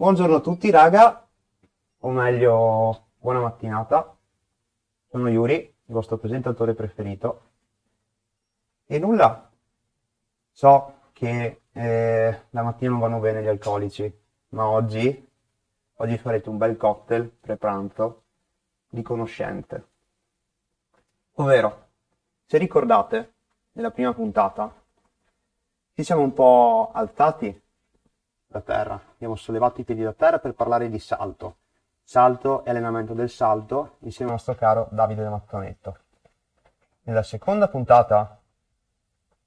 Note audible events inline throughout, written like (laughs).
Buongiorno a tutti raga, o meglio, buona mattinata. Sono Yuri, il vostro presentatore preferito. E nulla, so che eh, la mattina non vanno bene gli alcolici, ma oggi, oggi farete un bel cocktail pre-pranzo di conoscente. Ovvero, se ricordate, nella prima puntata ci siamo un po' alzati da terra, abbiamo sollevato i piedi da terra per parlare di salto, salto e allenamento del salto insieme al nostro caro Davide De Mazzonetto. Nella seconda puntata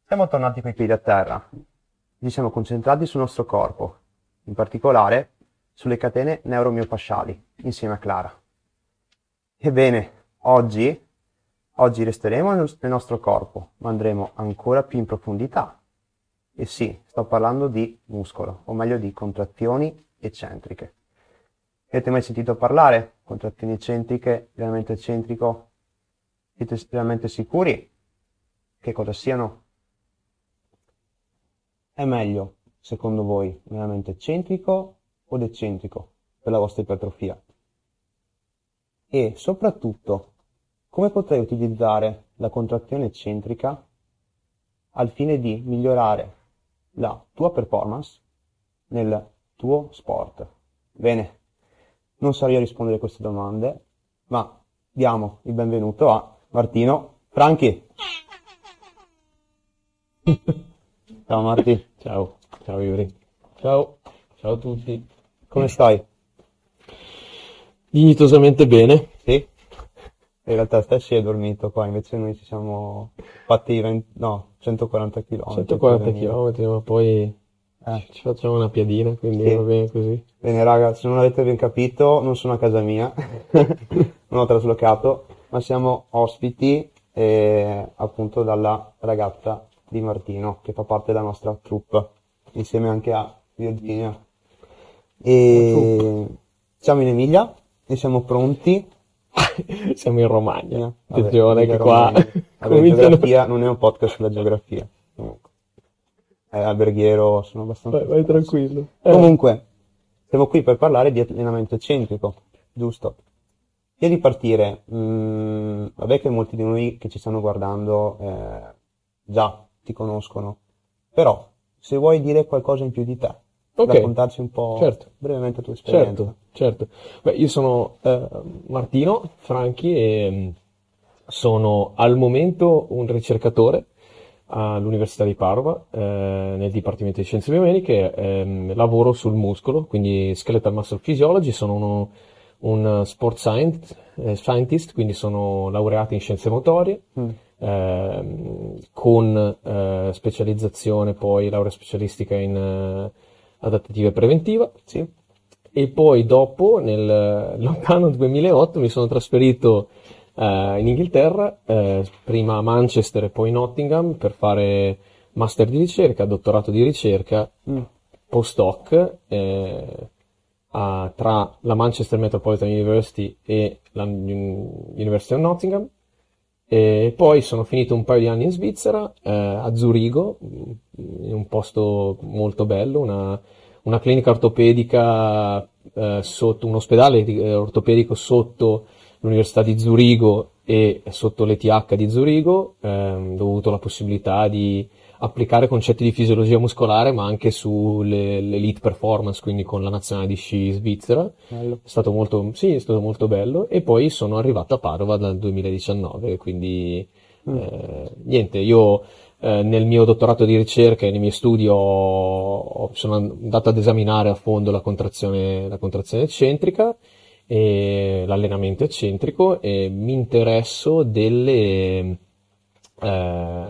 siamo tornati coi piedi a terra, ci siamo concentrati sul nostro corpo, in particolare sulle catene neuromiofasciali, insieme a Clara. Ebbene, oggi, oggi resteremo nel nostro corpo, ma andremo ancora più in profondità. E sì, sto parlando di muscolo, o meglio di contrazioni eccentriche. Avete mai sentito parlare? Contrazioni eccentriche, allenamento eccentrico? Siete realmente sicuri che cosa siano? È meglio, secondo voi, un allenamento eccentrico o eccentrico per la vostra ipertrofia? E soprattutto, come potrei utilizzare la contrazione eccentrica al fine di migliorare la tua performance nel tuo sport? Bene, non sarò io a rispondere a queste domande, ma diamo il benvenuto a Martino Franchi. (laughs) Ciao Marti. Ciao, ciao Yuri. Ciao, ciao a tutti. Come stai? Dignitosamente bene. Sì? In realtà stessi hai dormito qua, invece noi ci siamo fatti 20, no, 140 km. 140 km, ma poi Eh. ci facciamo una piadina, quindi Sì. va bene così. Bene raga, se non avete ben capito, non sono a casa mia, (laughs) non ho traslocato, ma siamo ospiti eh, appunto dalla ragazza di Martino, che fa parte della nostra troupe, insieme anche a Virginia. E siamo in Emilia e siamo pronti. (laughs) Siamo in Romagna. Attenzione che qua (laughs) cominciano... geografia non è un podcast sulla geografia. Comunque. Eh, alberghiero, sono abbastanza... Vai, vai tranquillo. Eh, Comunque, siamo qui per parlare di allenamento eccentrico, giusto? E di partire, mm, vabbè che molti di noi che ci stanno guardando eh, già ti conoscono, però se vuoi dire qualcosa in più di te, Ok. raccontarci un po' Certo. brevemente la tua esperienza. Certo, certo. Beh, io sono eh, Martino Franchi e mm, sono al momento un ricercatore all'Università di Padova eh, nel Dipartimento di Scienze Biomediche. ehm, lavoro sul muscolo, quindi Skeletal Muscle Physiology. Sono uno- un sport science- eh, scientist, quindi sono laureato in scienze motorie. Mm. ehm, con eh, specializzazione poi laurea specialistica in eh, adattativa e preventiva. Sì? E poi dopo, nel lontano 2008, mi sono trasferito eh, in Inghilterra, eh, prima a Manchester e poi Nottingham, per fare master di ricerca, dottorato di ricerca, Mm. postdoc, eh, a- tra la Manchester Metropolitan University e la Un- University of Nottingham. E poi sono finito un paio di anni in Svizzera, eh, a Zurigo, in un posto molto bello, una, una clinica ortopedica eh, sotto un ospedale eh, ortopedico sotto l'Università di Zurigo e sotto l'ETH di Zurigo, ehm, ho avuto la possibilità di applicare concetti di fisiologia muscolare, ma anche sull'elite performance, quindi con la nazionale di sci svizzera. Bello. È stato molto, sì, è stato molto bello. E poi sono arrivato a Padova dal 2019, quindi eh, niente, io nel mio dottorato di ricerca e nei miei studi ho- ho- sono andato ad esaminare a fondo la contrazione, la contrazione eccentrica e l'allenamento eccentrico e mi interesso delle, eh,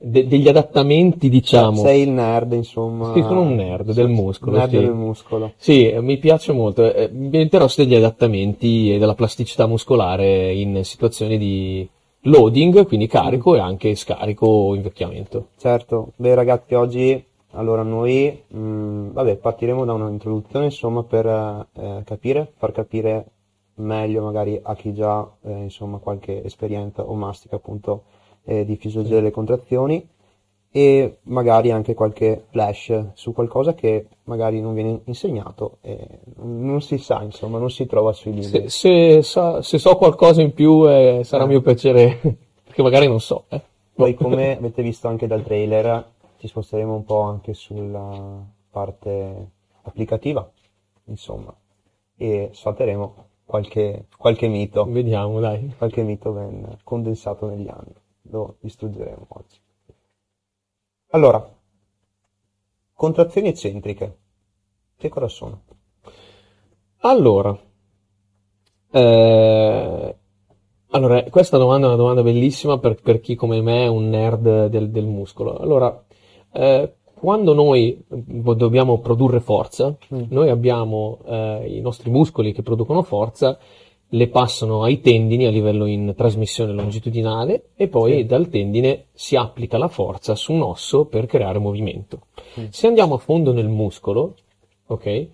de- degli adattamenti, diciamo. Sei il nerd, insomma. Sì, sono un nerd del muscolo, Nerd sì. del muscolo. Sì, mi piace molto. eh, Mi interesso degli adattamenti e della plasticità muscolare in situazioni di loading, quindi carico e anche scarico o invecchiamento. Certo, beh ragazzi, oggi allora noi mh, vabbè, partiremo da un'introduzione insomma per eh, capire, far capire meglio magari a chi già eh, insomma qualche esperienza o mastica appunto eh, di fisiologia delle contrazioni e magari anche qualche flash su qualcosa che magari non viene insegnato e non si sa, insomma, non si trova sui libri. Se, se, sa, se so qualcosa in più eh, sarà Eh. mio piacere, (laughs) perché magari non so. Eh. Poi come avete visto anche dal trailer ci sposteremo un po' anche sulla parte applicativa, insomma, e sfatteremo qualche, qualche mito, Vediamo, dai. qualche mito ben condensato negli anni. Lo distruggeremo oggi. Allora, contrazioni eccentriche. Che cosa sono? Allora, eh, allora, questa domanda è una domanda bellissima per, per chi come me è un nerd del, del muscolo. Allora, eh, quando noi dobbiamo produrre forza, Mm. noi abbiamo eh, i nostri muscoli che producono forza, le passano ai tendini a livello in trasmissione longitudinale e poi Sì. dal tendine si applica la forza su un osso per creare movimento. Mm. Se andiamo a fondo nel muscolo, ok?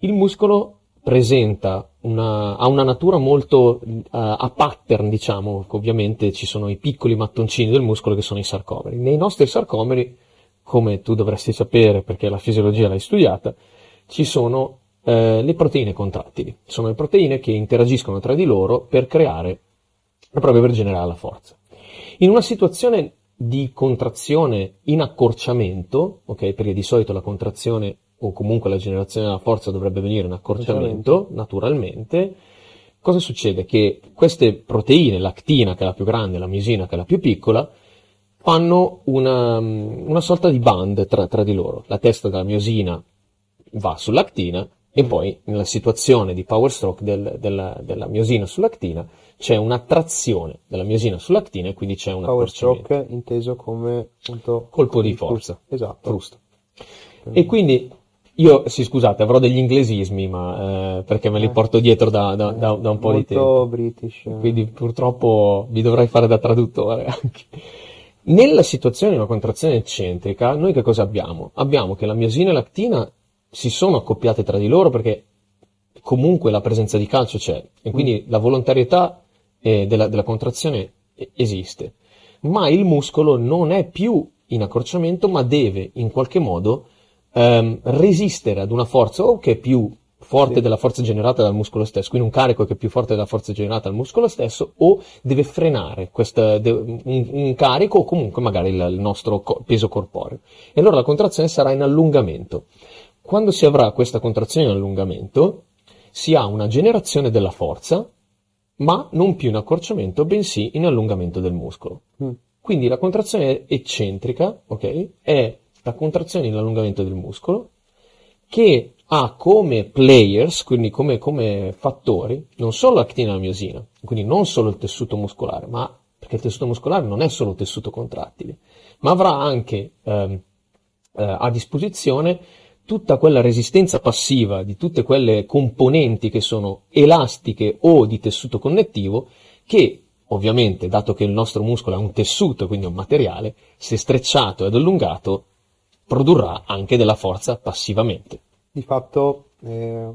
Il muscolo presenta una, ha una natura molto eh, a pattern, diciamo, ovviamente ci sono i piccoli mattoncini del muscolo che sono i sarcomeri. Nei nostri sarcomeri, come tu dovresti sapere perché la fisiologia l'hai studiata, ci sono eh, le proteine contrattili. Sono le proteine che interagiscono tra di loro per creare, proprio per generare la forza. In una situazione di contrazione in accorciamento, ok, perché di solito la contrazione o comunque la generazione della forza dovrebbe venire in accorciamento, naturalmente, cosa succede? Che queste proteine, l'actina che è la più grande, la miosina che è la più piccola, fanno una, una sorta di band tra, tra di loro. La testa della miosina va sull'actina e poi nella situazione di power stroke del- della, della miosina sull'actina c'è un'attrazione della miosina sull'actina e quindi c'è un Power stroke inteso come appunto Colpo di forza. Esatto. Frusto. E quindi io, sì scusate, avrò degli inglesismi, ma eh, perché me li Eh. porto dietro da, da- da- da un po' di tempo. Molto british. Quindi purtroppo vi dovrai fare da traduttore (laughs) anche. Nella situazione di una contrazione eccentrica, noi che cosa abbiamo? Abbiamo che la miosina e l'actina si sono accoppiate tra di loro perché comunque la presenza di calcio c'è e quindi la volontarietà eh, della, della contrazione esiste. Ma il muscolo non è più in accorciamento, ma deve in qualche modo ehm, resistere ad una forza o che è più forte Sì. della forza generata dal muscolo stesso, quindi un carico che è più forte della forza generata dal muscolo stesso, o deve frenare questa- de- un, un carico o comunque magari il, il nostro co- peso corporeo. E allora la contrazione sarà in allungamento. Quando si avrà questa contrazione in allungamento, si ha una generazione della forza, ma non più in accorciamento, bensì in allungamento del muscolo. Mm. Quindi la contrazione eccentrica, ok, è la contrazione in allungamento del muscolo che ha come players, quindi come, come fattori, non solo l'actina e la miosina, quindi non solo il tessuto muscolare, ma perché il tessuto muscolare non è solo tessuto contrattile, ma avrà anche ehm, eh, a disposizione tutta quella resistenza passiva di tutte quelle componenti che sono elastiche o di tessuto connettivo che ovviamente, dato che il nostro muscolo è un tessuto, quindi un materiale, se strecciato ed allungato, produrrà anche della forza passivamente. Di fatto, eh,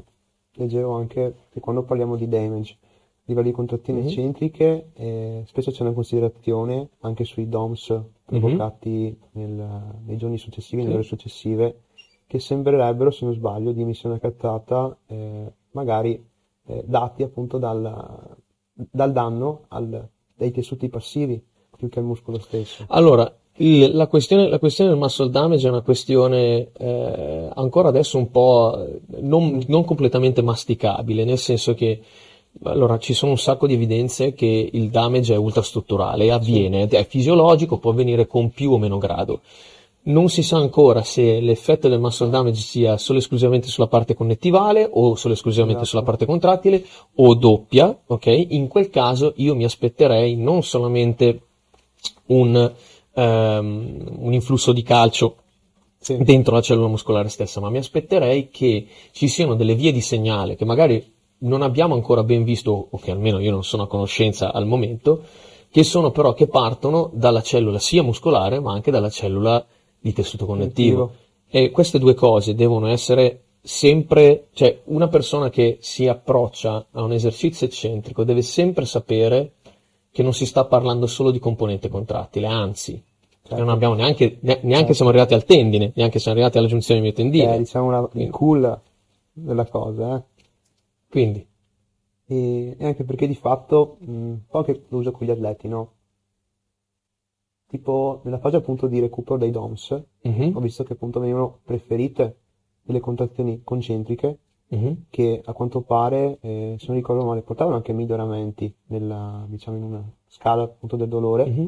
leggevo anche che quando parliamo di damage, livelli di contrazioni Mhm. eccentriche, eh, spesso c'è una considerazione anche sui DOMS provocati nel- nei giorni successivi, nelle Sì. ore successive, che sembrerebbero, se non sbaglio, di emissione cazzata, eh, magari eh, dati appunto dal, dal danno al- dai tessuti passivi più che al muscolo stesso. Allora, il- la, questione, la questione del muscle damage è una questione eh, ancora adesso un po' eh, non, non completamente masticabile, nel senso che allora, ci sono un sacco di evidenze che il damage è ultrastrutturale, avviene, è fisiologico, può avvenire con più o meno grado. Non si sa ancora se l'effetto del muscle damage sia solo esclusivamente sulla parte connettivale o solo esclusivamente Esatto. sulla parte contrattile o doppia, ok? In quel caso io mi aspetterei non solamente un, ehm, un influsso di calcio Sì. dentro la cellula muscolare stessa, ma mi aspetterei che ci siano delle vie di segnale che magari non abbiamo ancora ben visto, o che almeno io non sono a conoscenza al momento, che sono però che partono dalla cellula sia muscolare ma anche dalla cellula di tessuto connettivo. E queste due cose devono essere sempre, cioè una persona che si approccia a un esercizio eccentrico deve sempre sapere che non si sta parlando solo di componente contrattile, anzi, Certo. Non abbiamo neanche, neanche certo. siamo arrivati al tendine, neanche siamo arrivati alla giunzione miotendine. Eh, diciamo una, il cool della cosa, eh. Quindi. E, anche perché di fatto, mh, un po' anche lo uso con gli atleti, no? Tipo, nella fase appunto di recupero dei DOMS, mm-hmm. ho visto che appunto venivano preferite delle contrazioni concentriche mm-hmm. che a quanto pare, eh, se non ricordo male, portavano anche miglioramenti nella, diciamo, in una scala appunto del dolore. Mm-hmm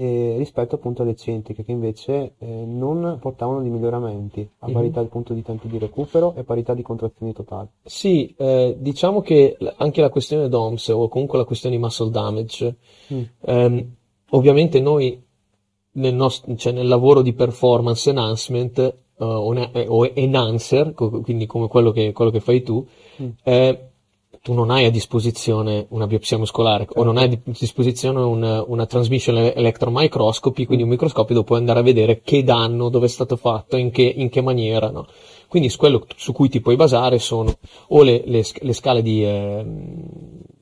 eh, rispetto appunto alle eccentriche che invece eh, non portavano di miglioramenti a parità appunto di tempi di recupero e parità di contrazioni totali. Sì, eh, diciamo che anche la questione DOMS o comunque la questione di muscle damage, mm. ehm, ovviamente noi nel, nost- cioè nel lavoro di performance enhancement uh, o, enhancer, quindi come quello che, quello che fai tu, mm. eh, tu non hai a disposizione una biopsia muscolare certo. o non hai a disposizione un, una transmission electron microscopy, quindi un microscopio dove puoi andare a vedere che danno, dove è stato fatto, in che, in che maniera. No? Quindi quello su cui ti puoi basare sono o le, le, le scale di, eh,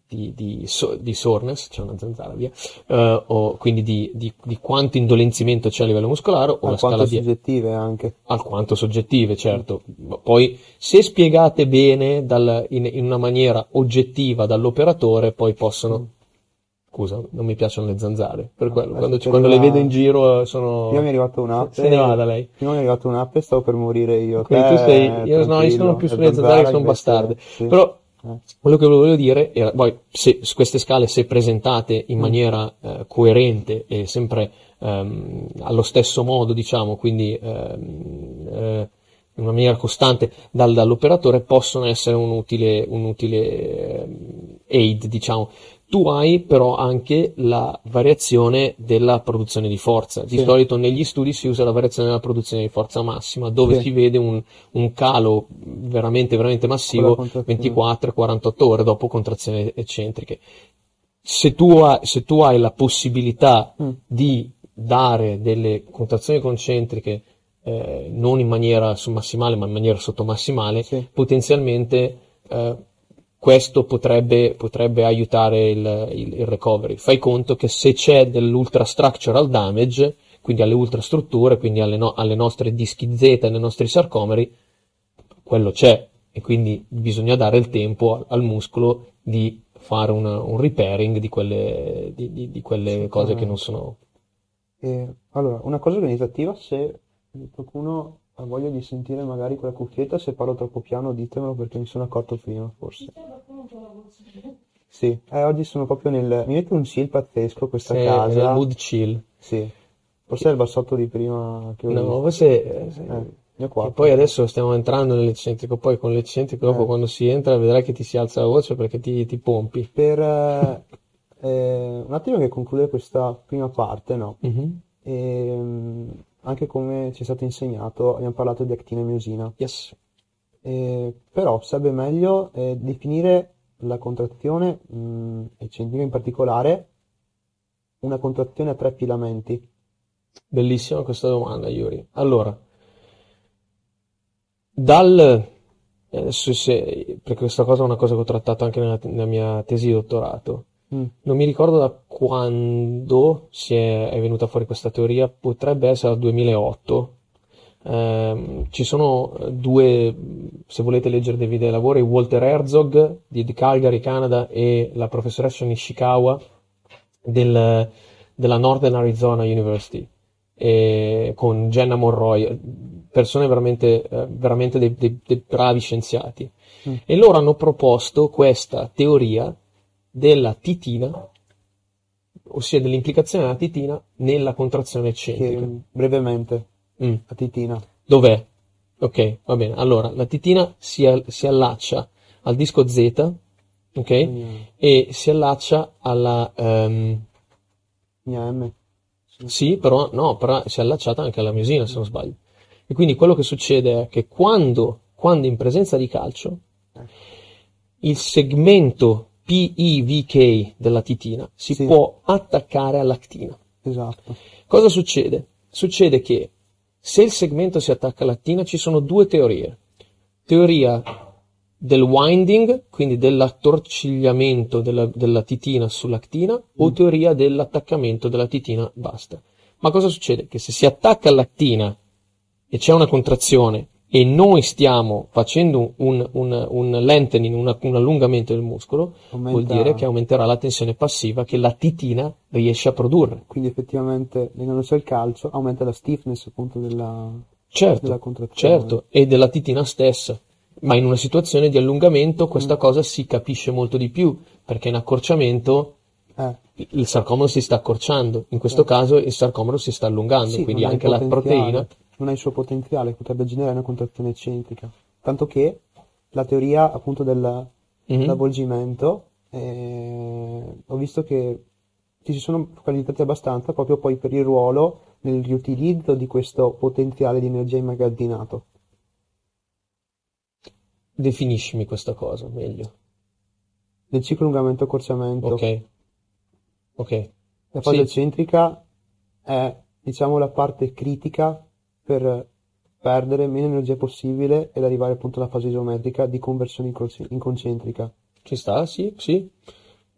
di, di, so, di soreness, c'è una zanzara via, uh, o quindi di, di, di, quanto indolenzimento c'è a livello muscolare o la scala soggettive anche. Alquanto soggettive, certo. Poi se spiegate bene dal, in, in, una maniera oggettiva dall'operatore, poi possono... Mm. Scusa, non mi piacciono le zanzare, per quello, ah, quando, quando le vedo in giro eh, sono... Io mi è arrivato un'app. Se ne vada lei. Io mi è arrivato un'app e stavo per morire io. Quindi tu sei... Io, no, io sono più sulle zanzare che sono bastarde. Sì. Però quello che volevo dire era, poi, se, queste scale, se presentate in mm. maniera eh, coerente e sempre ehm, allo stesso modo, diciamo, quindi ehm, eh, in una maniera costante dal, dall'operatore, possono essere un utile, un utile ehm, aid, diciamo tu hai però anche la variazione della produzione di forza. Di sì. solito negli studi si usa la variazione della produzione di forza massima, dove sì. si vede un, un, calo veramente, veramente massivo 24-48 ore dopo contrazioni eccentriche. Se tu, hai, se tu hai la possibilità mm. di dare delle contrazioni concentriche eh, non in maniera massimale ma in maniera sottomassimale, sì. potenzialmente eh, questo potrebbe, potrebbe aiutare il, il, il, recovery. Fai conto che se c'è dell'ultrastructural damage, quindi alle ultrastrutture, quindi alle, no, alle nostre dischi Z e ai nostri sarcomeri, quello c'è e quindi bisogna dare il tempo al, muscolo di fare una, un repairing di quelle, di, di, di quelle cose che non sono... Eh, allora, una cosa organizzativa, se qualcuno ha voglia di sentire magari quella cuffietta, se parlo troppo piano ditemelo perché mi sono accorto prima, forse. Sì, eh, oggi sono proprio nel... Mi mette un chill pazzesco questa sì, casa. Nel mood chill. Sì. Forse è il bassotto di prima che ho No, visto. forse... Eh, poi adesso stiamo entrando nell'eccentrico, poi con l'eccentrico dopo eh. quando si entra vedrai che ti si alza la voce perché ti, ti pompi. Per eh, eh un attimo che conclude questa prima parte, no? Mm-hmm. E, ehm, anche come ci è stato insegnato, abbiamo parlato di actina e miosina. Yes. Eh, però sarebbe meglio eh, definire la contrazione mh, eccentrica in particolare una contrazione a tre filamenti. Bellissima questa domanda, Yuri. Allora, dal adesso se, perché questa cosa è una cosa che ho trattato anche nella, nella mia tesi di dottorato. Mm. Non mi ricordo da quando è, è, venuta fuori questa teoria, potrebbe essere dal 2008. Eh, ci sono due, se volete leggere dei video lavori, Walter Herzog di, Calgary, Canada e la professoressa Nishikawa del, della Northern Arizona University con Jenna Monroy, persone veramente, eh, veramente dei, dei, dei, bravi scienziati. Mm. E loro hanno proposto questa teoria della titina, ossia dell'implicazione della titina nella contrazione eccentrica. Che, brevemente, mm. la titina. Dov'è? Ok, va bene. Allora, la titina si, si allaccia al disco Z, ok? Mm. E si allaccia alla... Um, M. Sì. sì, però, no, però si è allacciata anche alla miosina, se non sbaglio. E quindi quello che succede è che quando, quando in presenza di calcio, eh. il segmento PIVK della titina si sì. può attaccare all'actina. Esatto. Cosa succede? Succede che se il segmento si attacca all'actina ci sono due teorie. Teoria del winding, quindi dell'attorcigliamento della, della titina sull'actina, mm. o teoria dell'attaccamento della titina basta. Ma cosa succede? Che se si attacca all'actina e c'è una contrazione e noi stiamo facendo un, un, un lengthening, un, un allungamento del muscolo, Aumenta- vuol dire che aumenterà la tensione passiva che la titina riesce a produrre. Quindi effettivamente, legandosi al calcio, aumenta la stiffness appunto della, Certo, della contrazione. certo, e della titina stessa. Ma in una situazione di allungamento questa Mm. cosa si capisce molto di più, perché in accorciamento Eh, il sarcomero si sta accorciando, in questo caso il sarcomero si sta allungando, sì, quindi anche la proteina. Non ha il suo potenziale, potrebbe generare una contrazione eccentrica. Tanto che la teoria appunto del- Mhm. dell'avvolgimento, eh, ho visto che ci si sono focalizzati abbastanza proprio poi per il ruolo nel riutilizzo di questo potenziale di energia immagazzinato. Definiscimi questa cosa meglio. Nel ciclo allungamento-accorciamento, Ok. Ok. la fase Sì. eccentrica è, diciamo, la parte critica per perdere meno energia possibile ed arrivare appunto alla fase isometrica di conversione in conce- in concentrica. Ci sta? Sì, sì.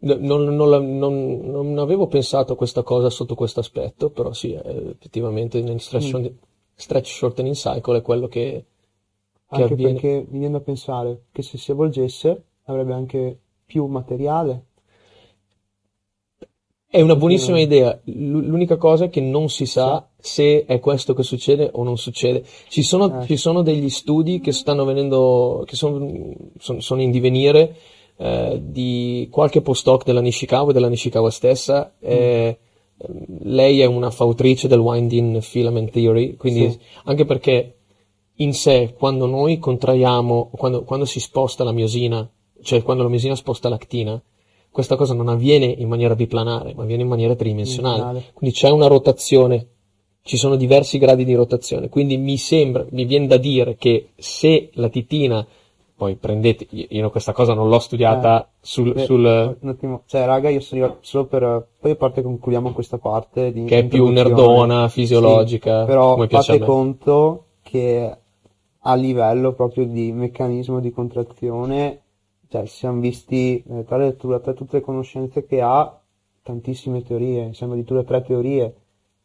No- Non, non non- non avevo pensato a questa cosa sotto questo aspetto, però sì, eh, effettivamente nel stretch, Mm. stretch shortening cycle è quello che, che Anche avviene. perché viene da pensare che se si avvolgesse avrebbe anche più materiale. È una buonissima idea. L'unica cosa è che non si sa se è questo che succede o non succede. Ci sono, Eh. ci sono degli studi che stanno venendo, che sono, sono- sono in divenire, eh, di qualche postdoc della Nishikawa e della Nishikawa stessa. eh, lei è una fautrice del winding filament theory, quindi Sì. anche perché in sé, quando noi contraiamo, quando, quando si sposta la miosina, cioè quando la miosina sposta l'actina, questa cosa non avviene in maniera biplanare, ma avviene in maniera. Tridimensionale. Quindi c'è una rotazione, ci sono diversi gradi di rotazione. Quindi mi sembra, mi viene da dire che se la titina, poi prendete, io questa cosa non l'ho studiata sul, Beh, sul- Un attimo, cioè raga, io sono solo per... Poi a parte concludiamo questa parte di che è più nerdona, fisiologica, Sì, però come fate conto che a livello proprio di meccanismo di contrazione, cioè ci siamo visti eh, tra, le, tra tutte le conoscenze che ha, tantissime teorie, siamo addirittura tre teorie,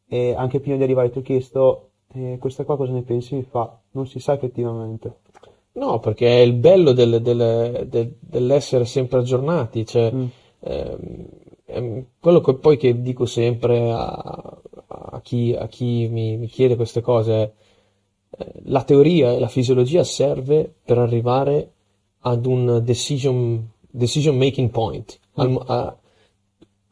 e anche prima di arrivare ti ho chiesto, eh, questa qua cosa ne pensi? Mi fa, non si sa effettivamente. No, perché è il bello del- del- del- dell'essere sempre aggiornati, cioè, Mm. ehm, quello che poi che dico sempre a, a chi, a chi mi, mi chiede queste cose è eh, la teoria e la fisiologia serve per arrivare ad un decision, decision making point. Al- a-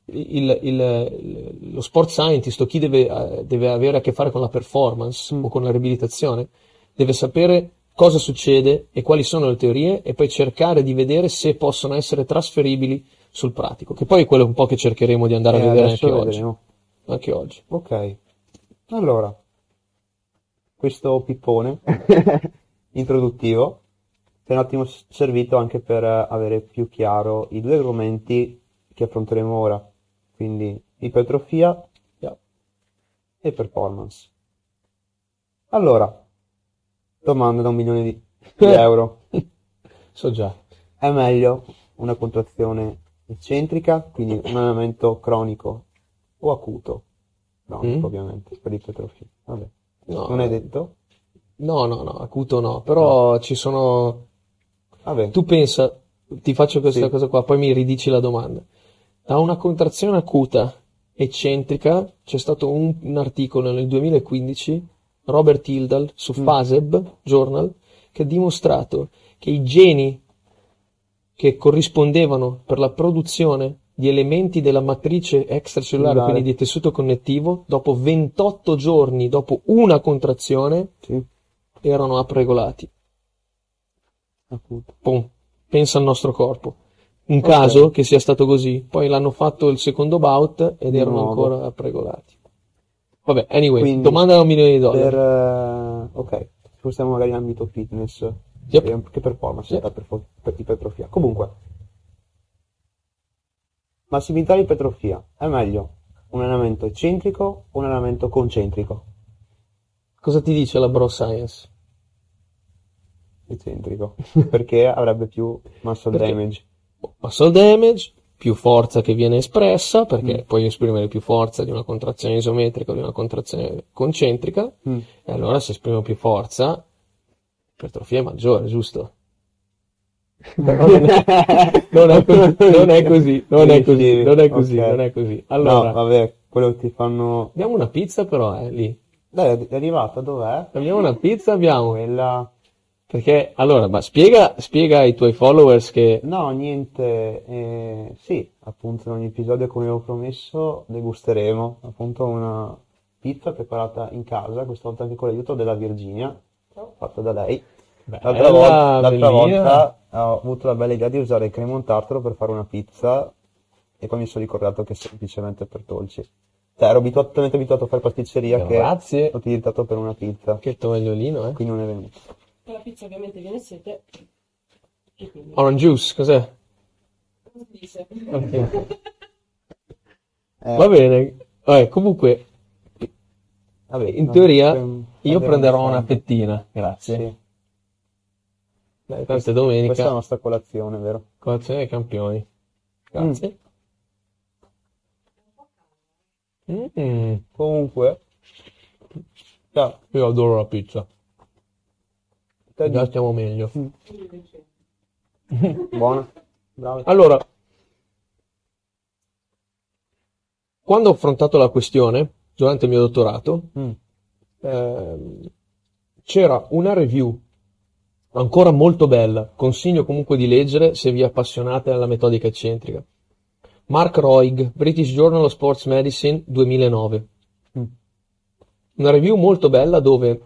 il- il- lo sport scientist o chi deve, eh, deve avere a che fare con la performance Mm. o con la riabilitazione deve sapere cosa succede e quali sono le teorie e poi cercare di vedere se possono essere trasferibili sul pratico, che poi è quello un po' che cercheremo di andare E a vedere anche oggi. Anche oggi. Ok, allora, questo pippone (laughs) introduttivo è un attimo servito anche per eh, avere più chiaro i due argomenti che affronteremo ora, quindi ipertrofia Yeah. e performance. Allora, domanda da un milione di, di (laughs) euro. (laughs) So già. È meglio una contrazione eccentrica, quindi un allenamento cronico o acuto? Cronico, Mm. ovviamente, per l'ipertrofia. Vabbè. No, non è detto? No, no, no, acuto no, però ci sono Vabbè. Tu pensa, ti faccio questa Sì. cosa qua, poi mi ridici la domanda. Da una contrazione acuta eccentrica c'è stato un, un articolo nel 2015, Robert Hildal, su Mm. FASEB Journal, che ha dimostrato che i geni che corrispondevano per la produzione di elementi della matrice extracellulare, Cellulare. quindi di tessuto connettivo, dopo 28 giorni, dopo una contrazione, Sì, erano upregolati. acuto. Pum. Pensa al nostro corpo. Un Ok. caso che sia stato così. Poi l'hanno fatto il secondo bout ed erano nuovo. ancora pregolati. Vabbè, anyway, Quindi, domanda da un milione di dollari. Per, eh, ok, spostiamo magari in ambito fitness. Yep. Che performance Yep. per, per, per ipertrofia. Comunque, massimità di ipertrofia è meglio un allenamento eccentrico o un allenamento concentrico? Cosa ti dice la bro science? Eccentrico, perché avrebbe più muscle Perché? damage. Muscle damage, più forza che viene espressa, perché Mm. puoi esprimere più forza di una contrazione isometrica o di una contrazione concentrica, Mm. e allora se esprimo più forza, l'ipertrofia è maggiore, giusto? (laughs) Non è, non è così, non è così, non è così, non è così, Ok. non è così. Allora, No, vabbè, quello ti fanno... abbiamo una pizza però, eh, lì. Dai, è arrivata, dov'è? Abbiamo una pizza, abbiamo. Quella... Perché, allora, ma spiega, spiega ai tuoi followers che No, niente, eh, sì, appunto in ogni episodio come avevo promesso degusteremo appunto una pizza preparata in casa, questa volta anche con l'aiuto della Virginia, fatta da lei. L'altra Bella, volta, l'altra volta ho avuto la bella idea di usare il cremo tartaro per fare una pizza e poi mi sono ricordato che è semplicemente per dolci. Cioè, ero abituato, talmente abituato a fare pasticceria Grazie. che ho utilizzato per una pizza, Che tovagliolino, eh? quindi non è venuto. La pizza ovviamente viene sete. E quindi, Orange juice, cos'è? cosa si dice? Eh, Va bene. Vabbè, comunque, vabbè, in no, teoria, ehm, io prenderò una fettina. Grazie. Sì. Dai, tanto è Questa è la domenica, nostra colazione, vero? colazione dei campioni. Grazie. Mm, Comunque, ciao, io adoro la pizza. Te Già stiamo meglio. (laughs) buona, bravo. Allora, quando ho affrontato la questione, durante il mio dottorato, Mm. ehm, c'era una review ancora molto bella, consiglio comunque di leggere se vi appassionate alla metodica eccentrica. Mark Roig, British Journal of Sports Medicine 2009. Mm. Una review molto bella dove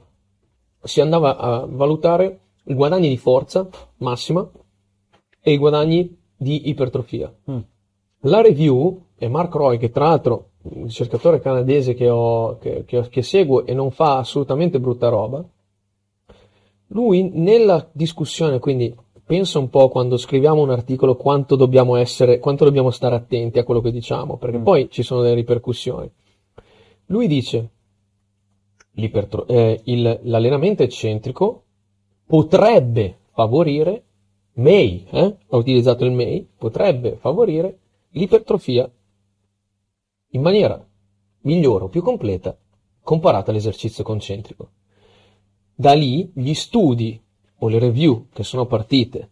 si andava a valutare i guadagni di forza massima e i guadagni di ipertrofia. Mm. La review, e Mark Roy, che tra l'altro un ricercatore canadese che, ho- che- che- che seguo e non fa assolutamente brutta roba, lui nella discussione, quindi pensa un po' quando scriviamo un articolo quanto dobbiamo essere, quanto dobbiamo stare attenti a quello che diciamo, perché Mm. poi ci sono delle ripercussioni. Lui dice, l'ipertro- eh, il- l'allenamento eccentrico potrebbe favorire, may, eh, ha utilizzato il may, potrebbe favorire l'ipertrofia in maniera migliore o più completa comparata all'esercizio concentrico. Da lì gli studi o le review che sono partite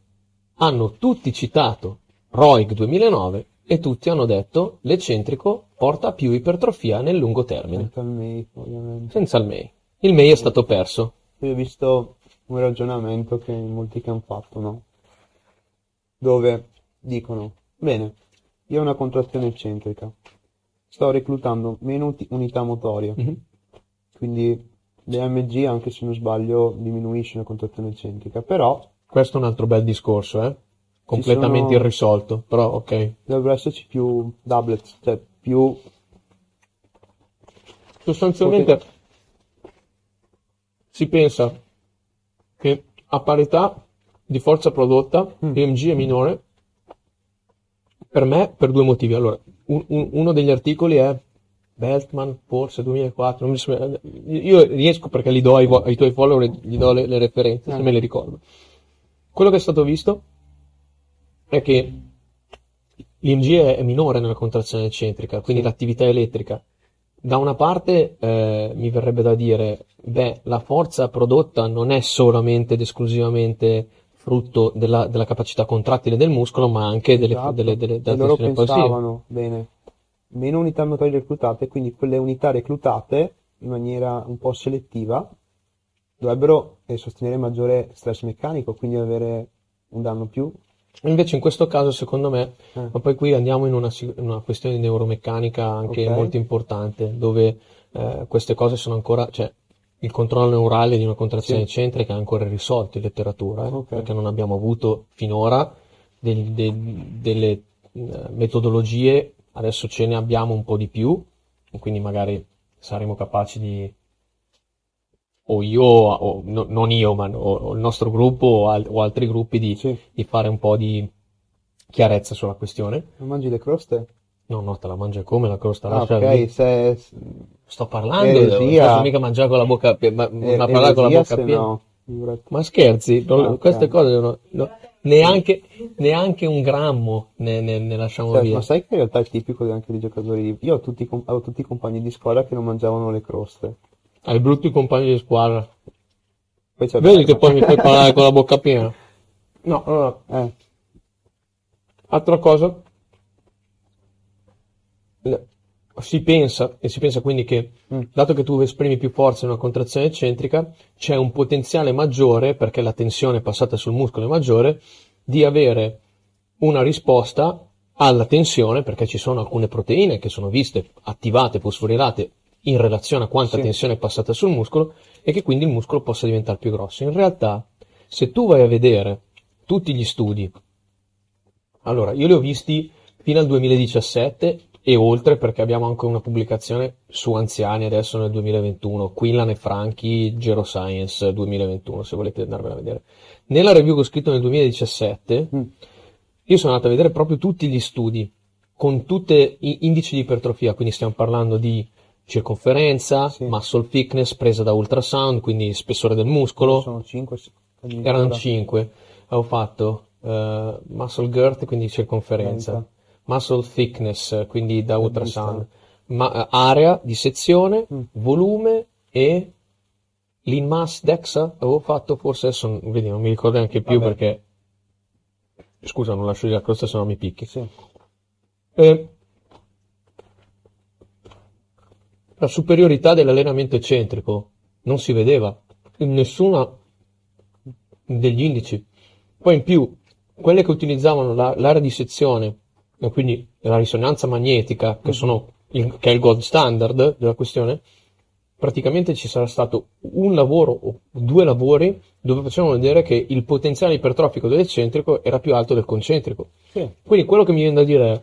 hanno tutti citato ROIC 2009 e tutti hanno detto l'eccentrico porta a più ipertrofia nel lungo termine, Senza il MEI, ovviamente. senza il MEI. Il MEI è stato perso. Io ho visto un ragionamento che molti che hanno fatto, no? Dove dicono, bene, io ho una contrazione eccentrica, sto reclutando meno uti- unità motorie, Mhm. quindi l'EMG, anche se non sbaglio, diminuisce la contrazione eccentrica, però Questo è un altro bel discorso, eh? completamente sono- irrisolto, però ok. dovrebbero esserci più doublets, cioè più... Sostanzialmente si pensa che a parità di forza prodotta Mm. è minore per me per due motivi. Allora, un- un- uno degli articoli è Beltman, forse 2004, non mi sembra- io riesco perché li do ai, ai tuoi follower, gli do le, le referenze, se Mm. me le ricordo. Quello che è stato visto è che l'IMG è, è minore nella contrazione eccentrica, quindi Sì. l'attività elettrica. Da una parte eh, mi verrebbe da dire, beh, la forza prodotta non è solamente ed esclusivamente frutto della, della capacità contrattile del muscolo, ma anche delle, Esatto. delle, delle, delle loro tensioni positive. pensavano, bene, meno unità motorie reclutate, quindi quelle unità reclutate in maniera un po' selettiva dovrebbero eh, sostenere maggiore stress meccanico, quindi avere un danno più. Invece in questo caso, secondo me, Eh. ma poi qui andiamo in una, una questione neuromeccanica anche Ok. molto importante, dove eh, queste cose sono ancora, cioè il controllo neurale di una contrazione Sì. eccentrica è ancora irrisolto in letteratura, eh, Ok. perché non abbiamo avuto finora del- del- delle eh, metodologie, adesso ce ne abbiamo un po' di più, quindi magari saremo capaci di o io, o no- non io, ma o, o il nostro gruppo o, al- o altri gruppi di, Sì. di fare un po' di chiarezza sulla questione. Non mangi le croste? No, no, te la mangia come la crosta? Ah, lascia ok, se... Sto parlando, Eresia. non posso mica mangiare con la bocca, pi- ma, ma parlare con la bocca piena. no. Ma scherzi, non- Ah, ok. queste cose no, no. neanche, neanche un grammo ne, ne- ne lasciamo Cioè, via. ma sai che in realtà è tipico anche dei giocatori. Io ho tutti, avevo tutti i compagni di squadra che non mangiavano le croste. Hai brutti compagni di squadra. Poi c'è Vedi che poi mi fai parlare (laughs) con la bocca piena. No, allora, Eh, altra cosa. Si pensa, e si pensa quindi che, Mm. dato che tu esprimi più forza in una contrazione eccentrica, c'è un potenziale maggiore, perché la tensione passata sul muscolo è maggiore, di avere una risposta alla tensione, perché ci sono alcune proteine che sono viste attivate, fosforilate in relazione a quanta Sì. tensione è passata sul muscolo e che quindi il muscolo possa diventare più grosso. In realtà, se tu vai a vedere tutti gli studi, allora io li ho visti fino al 2017 e oltre perché abbiamo anche una pubblicazione su anziani adesso nel 2021, Quinlan e Franchi, Geroscience 2021, se volete andarvela a vedere. Nella review che ho scritto nel 2017, Mm. io sono andato a vedere proprio tutti gli studi con tutti i indici di ipertrofia, quindi stiamo parlando di circonferenza, Sì. muscle thickness presa da ultrasound, quindi spessore del muscolo, sono 5. erano 5. Avevo fatto eh, muscle girth, quindi circonferenza, Trenta. muscle thickness, quindi da ultrasound, ma, eh, area di sezione, Mm. volume e lean mass DEXA. Avevo fatto forse adesso, non- vedi, non mi ricordo neanche più Vabbè. perché. Scusa, non lascio di la crosta se no mi picchi. Sì. Eh, la superiorità dell'allenamento eccentrico non si vedeva in nessuna degli indici. Poi in più, quelle che utilizzavano la- l'area di sezione, e quindi la risonanza magnetica, che, sono il, che è il gold standard della questione, praticamente ci sarà stato un lavoro o due lavori dove facevano vedere che il potenziale ipertrofico dell'eccentrico era più alto del concentrico. Sì. Quindi quello che mi viene da dire è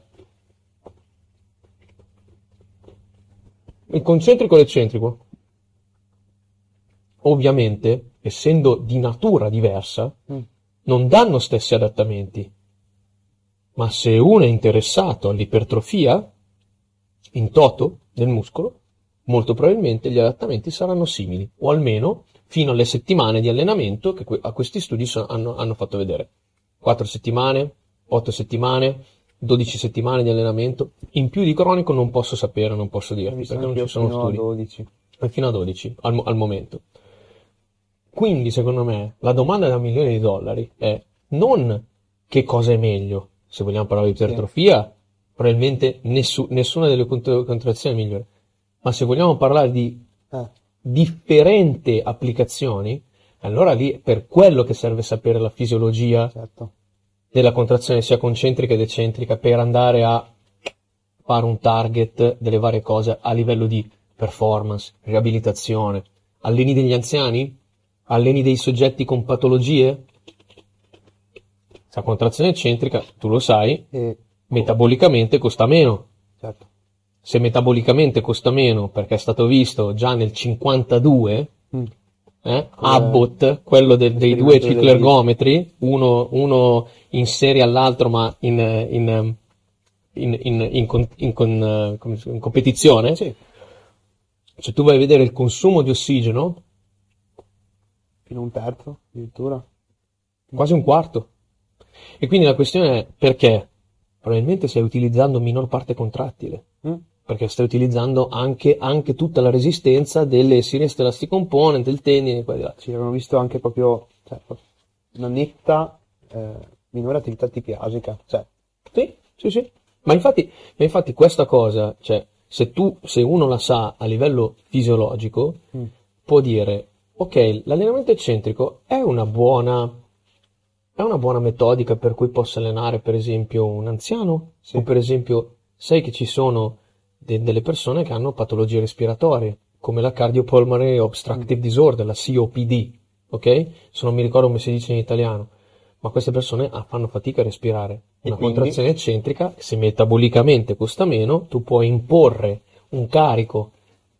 il concentrico e l'eccentrico, ovviamente, essendo di natura diversa, Mm. non danno stessi adattamenti. Ma se uno è interessato all'ipertrofia, in toto, del muscolo, molto probabilmente gli adattamenti saranno simili, o almeno fino alle settimane di allenamento che que- a questi studi so- hanno, hanno fatto vedere. 4 settimane, 8 settimane, 12 settimane di allenamento. In più di cronico non posso sapere, non posso dirti, perché non ci sono fino a studi. 12. È fino a 12 al, al momento. Quindi, secondo me, la domanda da un milione di dollari è non che cosa è meglio, se vogliamo parlare di ipertrofia, probabilmente nessu- nessuna delle cont- contrazioni è migliore, ma se vogliamo parlare di Eh, differenti applicazioni, allora lì per quello che serve sapere la fisiologia certo. Della contrazione sia concentrica ed eccentrica per andare a fare un target delle varie cose a livello di performance, riabilitazione. Alleni degli anziani? Alleni dei soggetti con patologie? La contrazione eccentrica, tu lo sai, E, metabolicamente costa meno. certo. Se metabolicamente costa meno perché è stato visto già nel 52, Mm. Eh, Abbott, quello de- dei due ciclergometri, uno, uno in serie all'altro ma in, in, in, in- competizione, Sì, se tu vai a vedere il consumo di ossigeno, fino a un terzo addirittura. quasi un quarto. E quindi la questione è perché? Probabilmente stai utilizzando minor parte contrattile. Mm. Perché stai utilizzando anche, anche tutta la resistenza delle Series Elastic Component, del tendine, qua di là. Ci avevano visto anche proprio cioè, una netta eh, minore attività tipiasica. Cioè, Sì, sì, sì. Ma infatti, ma infatti questa cosa, cioè, se tu, se uno la sa a livello fisiologico, Mm. può dire, ok, l'allenamento eccentrico è una buona, è una buona metodica per cui posso allenare, per esempio, un anziano? Sì. O per esempio, sai che ci sono de- delle persone che hanno patologie respiratorie, come la cardiopulmonary obstructive Mm. disorder, la COPD, ok? Se non mi ricordo come si dice in italiano. Ma queste persone ah, fanno fatica a respirare. Una quindi? contrazione eccentrica, se metabolicamente costa meno, tu puoi imporre un carico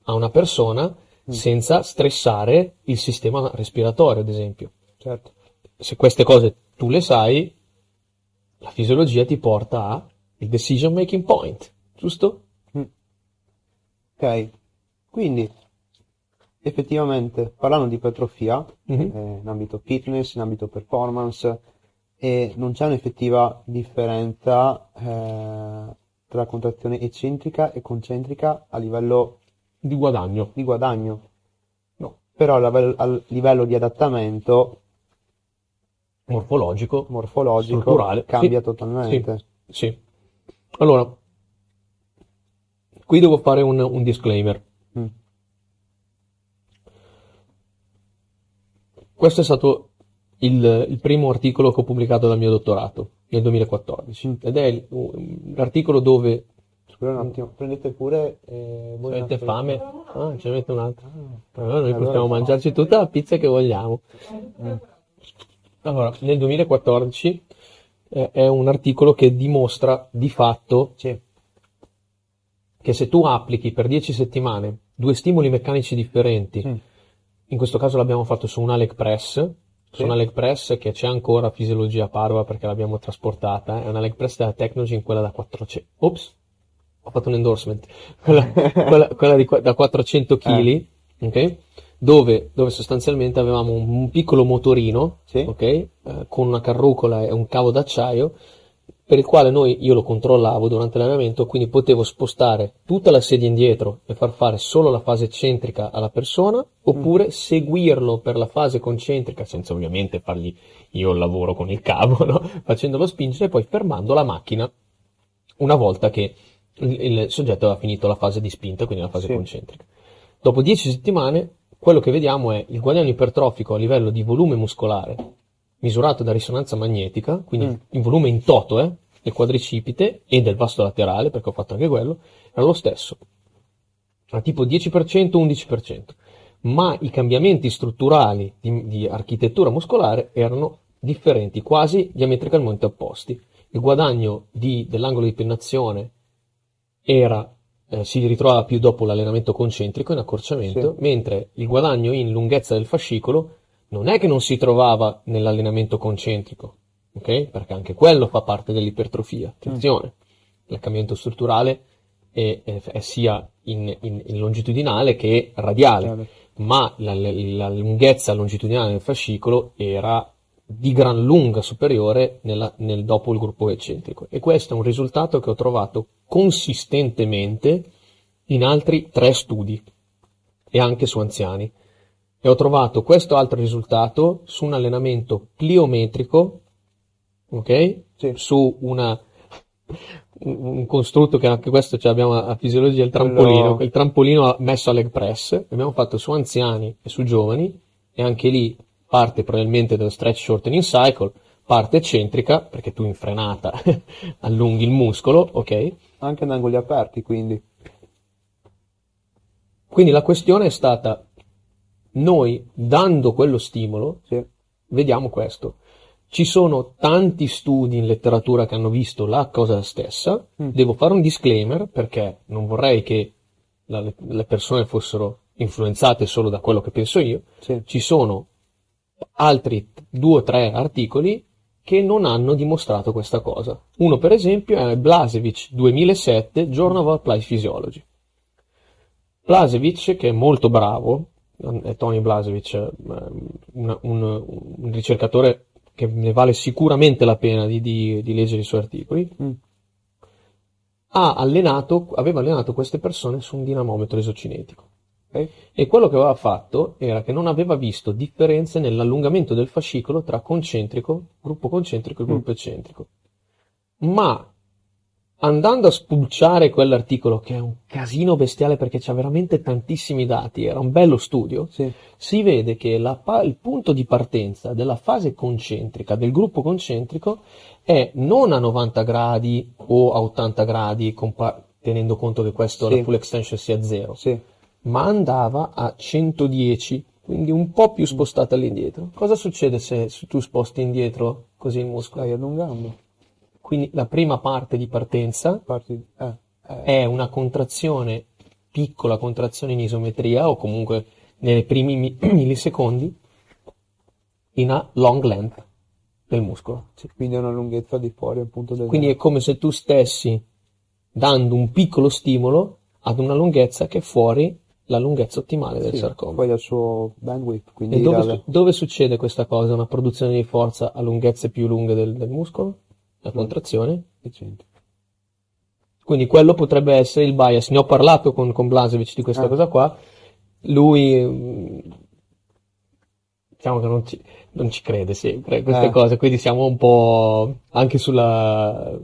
a una persona Mm. senza stressare il sistema respiratorio, ad esempio. certo. Se queste cose tu le sai, la fisiologia ti porta a il decision making point, giusto? Ok, quindi effettivamente parlando di ipertrofia Mhm. eh, in ambito fitness, in ambito performance e non c'è un'effettiva differenza eh, tra contrazione eccentrica e concentrica a livello Di guadagno. di guadagno. No. Però a livello, di adattamento Morfologico. morfologico Strutturale, cambia sì. totalmente. Sì. Allora, qui devo fare un, un disclaimer. Mm. Questo è stato il, il primo articolo che ho pubblicato dal mio dottorato nel 2014 Mm. ed è il- un articolo dove Scusa un attimo, prendete pure eh, voi avete fame? Ah, ce ne mette un altro. Allora noi Allora- possiamo mangiarci tutta la pizza che vogliamo. Mm. Allora, nel 2014 eh, è un articolo che dimostra di fatto Sì. Che se tu applichi per 10 settimane due stimoli meccanici differenti, Mm. in questo caso l'abbiamo fatto su un Alec Press, su Sì. un Alec Press che c'è ancora fisiologia a Padova perché l'abbiamo trasportata, è un Alec Press della Technogen, quella da 400, ops, ho fatto un endorsement, (laughs) quella, quella- quella di, da 400 kg, ok? Dove, dove sostanzialmente avevamo un, un piccolo motorino, Sì. ok? Eh, con una carrucola e un cavo d'acciaio, per il quale noi, io lo controllavo durante l'allenamento, quindi potevo spostare tutta la sedia indietro e far fare solo la fase eccentrica alla persona, oppure seguirlo per la fase concentrica, senza ovviamente fargli io il lavoro con il cavo, (laughs) no? facendolo spingere e poi fermando la macchina una volta che il, il soggetto aveva finito la fase di spinta, quindi la fase Sì. concentrica. Dopo 10 settimane, quello che vediamo è il guadagno ipertrofico a livello di volume muscolare misurato da risonanza magnetica, quindi Mm. in volume in toto, eh, del quadricipite e del vasto laterale, perché ho fatto anche quello, era lo stesso. Era tipo 10%, 11%. Ma i cambiamenti strutturali di, di architettura muscolare erano differenti, quasi diametricalmente opposti. Il guadagno di- dell'angolo di pennazione era, eh, si ritrovava più dopo l'allenamento concentrico in accorciamento, Sì. mentre il guadagno in lunghezza del fascicolo non è che non si trovava nell'allenamento concentrico, ok? Perché anche quello fa parte dell'ipertrofia. Attenzione, il cambiamento strutturale è, è- è sia in, in- in longitudinale che radiale, ma la, la- la lunghezza longitudinale del fascicolo era di gran lunga superiore nella- nel, dopo il gruppo eccentrico. E questo è un risultato che ho trovato consistentemente in altri tre studi e anche su anziani. E ho trovato questo altro risultato su un allenamento pliometrico, ok? Sì. Su una, un, costrutto che anche questo ce l'abbiamo a, fisiologia, il trampolino, Quello- il trampolino messo a leg press, l'abbiamo fatto su anziani e su giovani, e anche lì parte probabilmente dello stretch shortening cycle, parte eccentrica, perché tu in frenata (laughs) allunghi il muscolo, ok? Anche ad angoli aperti, quindi. Quindi la questione è stata, noi dando quello stimolo, Sì. vediamo questo. Ci sono tanti studi in letteratura che hanno visto la cosa stessa. Mm. Devo fare un disclaimer perché non vorrei che la- le persone fossero influenzate solo da quello che penso io. Sì. Ci sono altri due o tre articoli che non hanno dimostrato questa cosa. Uno, per esempio, è Blasevich 2007, Journal of Applied Physiology. Blasevich, che è molto bravo, Tony Blasevich, eh, un, un- un ricercatore che ne vale sicuramente la pena di, di- di leggere i suoi articoli, Mm. ha allenato, aveva allenato queste persone su un dinamometro esocinetico. Ok? E quello che aveva fatto era che non aveva visto differenze nell'allungamento del fascicolo tra concentrico, gruppo concentrico e gruppo eccentrico. Ma andando a spulciare quell'articolo, che è un casino bestiale perché c'ha veramente tantissimi dati, era un bello studio, Sì. si vede che la il punto di partenza della fase concentrica, del gruppo concentrico, è non a 90 gradi o a 80 gradi, compa- tenendo conto che questo Sì. la full extension sia zero, Sì. ma andava a 110, quindi un po' più spostata all'indietro. Cosa succede se, se tu sposti indietro così il muscolo? Stai allungando. Quindi la prima parte di partenza Parti... Eh. Eh. è una contrazione, piccola contrazione in isometria o comunque nei primi mi- (clears throat) millisecondi in a long length del muscolo. Sì, Quindi è una lunghezza di fuori appunto del... Quindi è come se tu stessi dando un piccolo stimolo ad una lunghezza che è fuori la lunghezza ottimale del Sì, sarcoma. poi dal suo bandwidth, quindi E dove, dove succede questa cosa? Una produzione di forza a lunghezze più lunghe del, del muscolo? La contrazione? Decente. Quindi quello potrebbe essere il bias. Ne ho parlato con, con Blasevic di questa Ah. cosa qua. Lui, mm, diciamo che non ci, non ci crede sempre a queste Eh. cose, quindi siamo un po' anche sulla,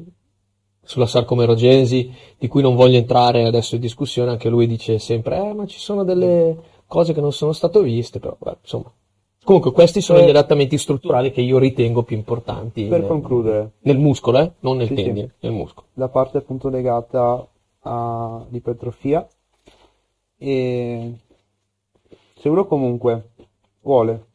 sulla sarcomerogenesi, di cui non voglio entrare adesso in discussione, anche lui dice sempre, eh, ma ci sono delle cose che non sono state viste, però, beh, insomma. Comunque, questi sono Per- gli adattamenti strutturali che io ritengo più importanti Per nel, concludere, nel muscolo, eh? Non nel Sì, sì. tendine, nel muscolo. la parte appunto legata all'ipertrofia e se uno comunque vuole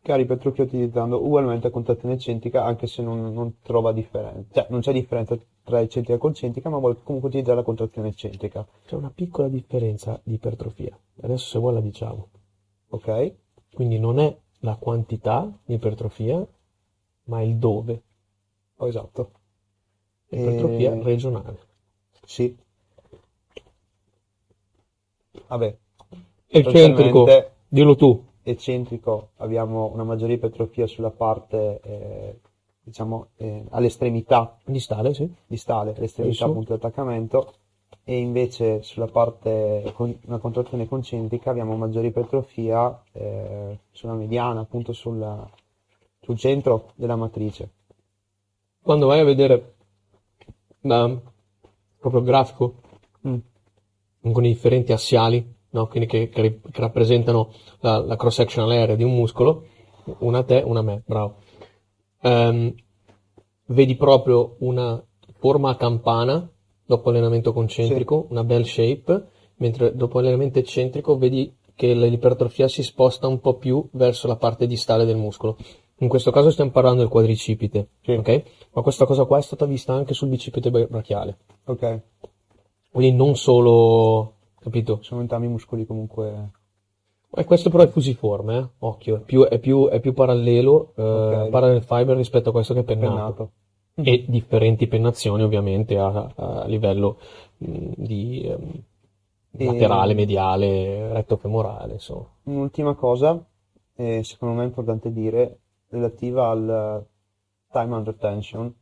creare ipertrofia utilizzando ugualmente contrazione eccentrica anche se non, non trova differenza, cioè non c'è differenza tra eccentrica e concentrica ma vuole comunque utilizzare la contrazione eccentrica, C'è una piccola differenza di ipertrofia. Adesso se vuoi la diciamo. Ok? Quindi non è la quantità di ipertrofia, ma il dove. Oh, esatto, Ipertrofia Eh, regionale. sì. Vabbè, Eccentrico, dillo tu. eccentrico abbiamo una maggiore ipertrofia sulla parte, eh, diciamo, eh, all'estremità Distale, sì. distale, all'estremità Adesso? appunto di attaccamento, e invece sulla parte con una contrazione concentrica abbiamo maggiore ipertrofia eh, sulla mediana, appunto sulla- sul centro della matrice. Quando vai a vedere da proprio grafico Mm. con i differenti assiali, no? Quindi che, che che rappresentano la, la cross sectional area di un muscolo, una te, una me, bravo. Ehm, vedi proprio una forma a campana dopo allenamento concentrico, una bell shape, mentre dopo allenamento eccentrico vedi che l'ipertrofia si sposta un po' più verso la parte distale del muscolo. In questo caso stiamo parlando del quadricipite, Sì. ok? Ma questa cosa qua è stata vista anche sul bicipite brachiale. Ok, Quindi non solo, capito? sono entrambi muscoli comunque... E questo però è fusiforme, eh? Occhio, è più, è più, è più parallelo, eh, Ok. parallel fiber rispetto a questo che è pennato. pennato. E differenti pennazioni ovviamente a, a livello mh, di ehm, E- laterale, mediale, retto femorale, insomma. Un'ultima cosa, eh, secondo me è importante dire, relativa al time under tension,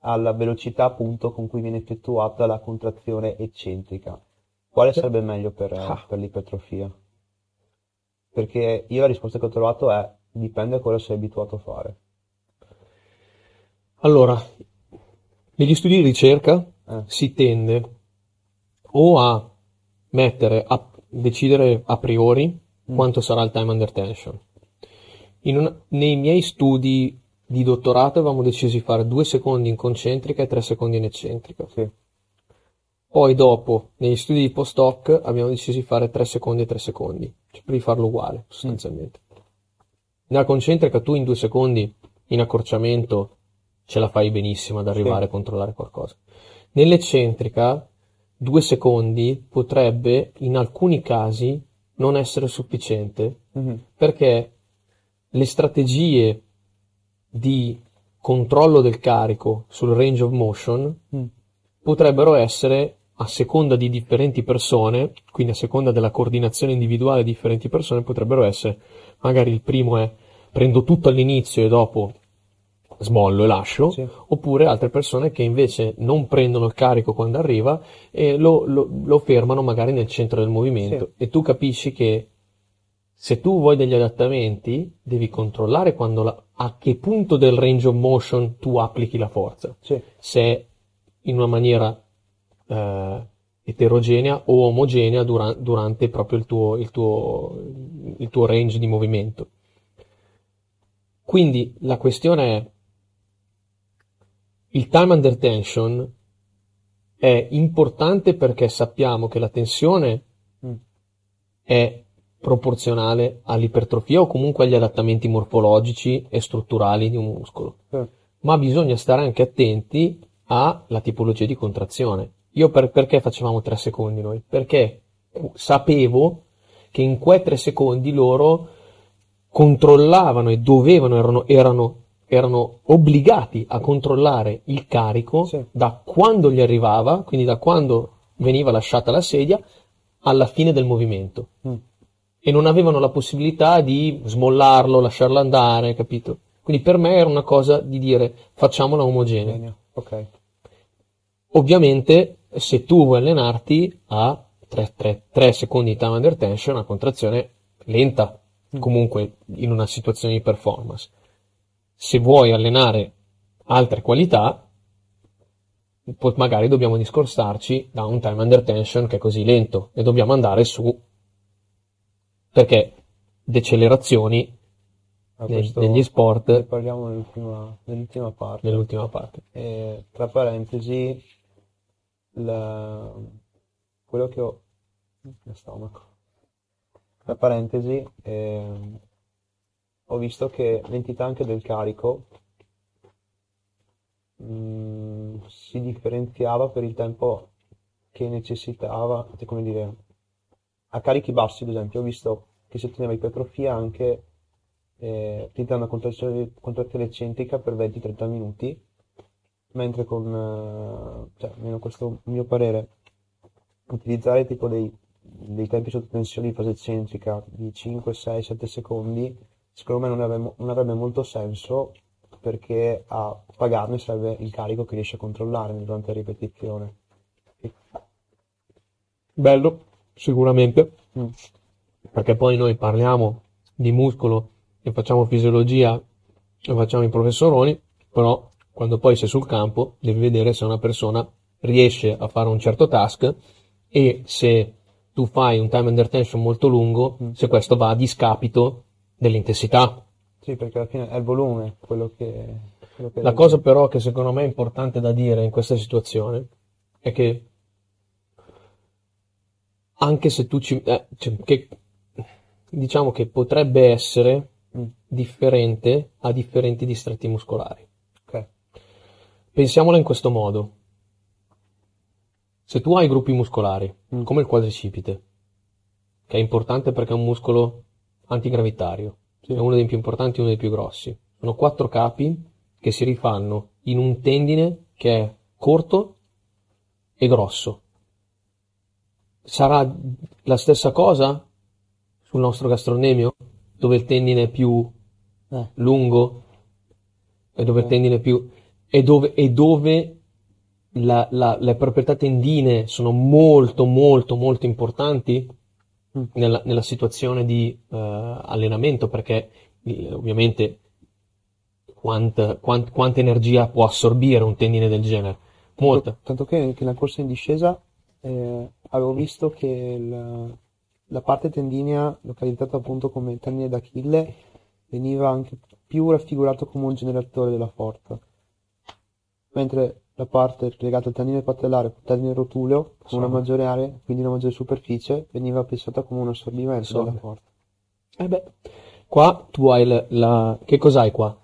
alla velocità appunto con cui viene effettuata la contrazione eccentrica. Quale Sì. sarebbe meglio per, Ah. per l'ipertrofia? Perché io la risposta che ho trovato è dipende da cosa sei abituato a fare. Allora, negli studi di ricerca Eh. si tende o a mettere, a decidere a priori quanto sarà il time under tension. Una- nei miei studi di dottorato avevamo deciso di fare due secondi in concentrica e tre secondi in eccentrica. Sì. Poi dopo, negli studi di post-hoc, abbiamo deciso di fare 3 secondi e 3 secondi, cioè per di farlo uguale, sostanzialmente. Nella concentrica tu in 2 secondi, in accorciamento, ce la fai benissimo ad arrivare a controllare qualcosa. Nell'eccentrica, 2 secondi potrebbe, in alcuni casi, non essere sufficiente, Mhm. perché le strategie di controllo del carico sul range of motion Mm. potrebbero essere a seconda di differenti persone, quindi a seconda della coordinazione individuale di differenti persone, potrebbero essere, magari il primo è prendo tutto all'inizio e dopo smollo e lascio, Sì. oppure altre persone che invece non prendono il carico quando arriva e lo, lo- lo fermano magari nel centro del movimento. E tu capisci che se tu vuoi degli adattamenti, devi controllare quando la- a che punto del range of motion tu applichi la forza Sì. se in una maniera eh, eterogenea o omogenea dura- durante proprio il tuo, il, tuo, il tuo range di movimento. Quindi la questione è il time under tension è importante perché sappiamo che la tensione Mm. è proporzionale all'ipertrofia o comunque agli adattamenti morfologici e strutturali di un muscolo Sì. ma bisogna stare anche attenti alla tipologia di contrazione. Io per- perché facevamo 3 secondi noi? Perché sapevo che in quei 3 secondi loro controllavano e dovevano, erano, erano, erano obbligati a controllare il carico Sì. da quando gli arrivava, quindi da quando veniva lasciata la sedia, alla fine del movimento Mm. e non avevano la possibilità di smollarlo, lasciarlo andare, capito? Quindi per me era una cosa di dire facciamola omogenea. Bene, ok. Ovviamente, se tu vuoi allenarti a 3, secondi di time under tension, una contrazione lenta, comunque in una situazione di performance. Se vuoi allenare altre qualità, magari dobbiamo discostarci da un time under tension che è così lento e dobbiamo andare su perché decelerazioni questo negli Ne sport parliamo nell'ultima, nell'ultima parte. nell'ultima parte. E, tra parentesi, la- quello che ho... Mio stomaco. Tra parentesi, ehm, ho visto che l'entità anche del carico mm, si differenziava per il tempo che necessitava, cioè, come dire, a carichi bassi, ad esempio, ho visto che si otteneva ipertrofia anche eh, utilizzando una contrazione, eccentrica per 20-30 minuti, mentre con, eh, cioè, almeno questo mio parere, utilizzare tipo dei, dei tempi sotto tensione di fase eccentrica di 5, 6, 7 secondi, secondo me non avrebbe, non avrebbe molto senso perché a pagarne serve il carico che riesce a controllare durante la ripetizione. Bello, sicuramente, Mm. perché poi noi parliamo di muscolo e facciamo fisiologia e facciamo i professoroni, però quando poi sei sul campo devi vedere se una persona riesce a fare un certo task e se tu fai un time under tension molto lungo, se questo va a discapito dell'intensità. Sì, perché alla fine è il volume quello che... quello che La cosa però che secondo me è importante da dire in questa situazione è che anche se tu ci... eh, cioè, che, diciamo che potrebbe essere Mm. differente a differenti distretti muscolari. Ok. Pensiamola in questo modo. Se tu hai gruppi muscolari, Mm. come il quadricipite, che è importante perché è un muscolo antigravitario, Sì. è uno dei più importanti e uno dei più grossi. Sono quattro capi che si rifanno in un tendine che è corto e grosso. Sarà la stessa cosa sul nostro gastronemio, dove il tendine è più Eh. lungo e dove il Eh. tendine è più e dove, e dove la- la- le proprietà tendine sono molto molto molto importanti. Nella, nella situazione di eh, allenamento perché eh, ovviamente quanta, quant- quanta energia può assorbire un tendine del genere? Molta. Tanto che, che nella corsa in discesa eh, avevo visto che il- la parte tendinea, localizzata appunto come tendine d'Achille, veniva anche più raffigurato come un generatore della forza, mentre la parte legata al tendine patellare, il tendine rotuleo, con una maggiore area, quindi una maggiore superficie, veniva pensata come un assorbimento Assorbe. della forza. Eh beh, qua tu hai la, la- che cos'hai qua?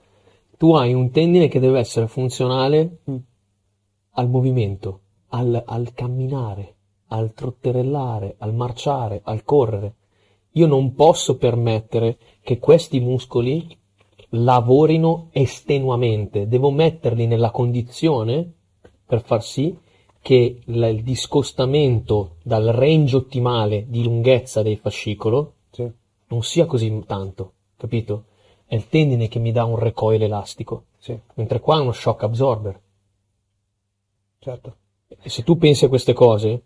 Tu hai un tendine che deve essere funzionale Mm. al movimento, al, al camminare, al trotterellare, al marciare, al correre. Io non posso permettere che questi muscoli lavorino estenuamente, devo metterli nella condizione per far sì che la- il discostamento dal range ottimale di lunghezza del fascicolo Sì, non sia così tanto, capito? È il tendine che mi dà un recoil elastico, sì, mentre qua è uno shock absorber. certo. E se tu pensi a queste cose,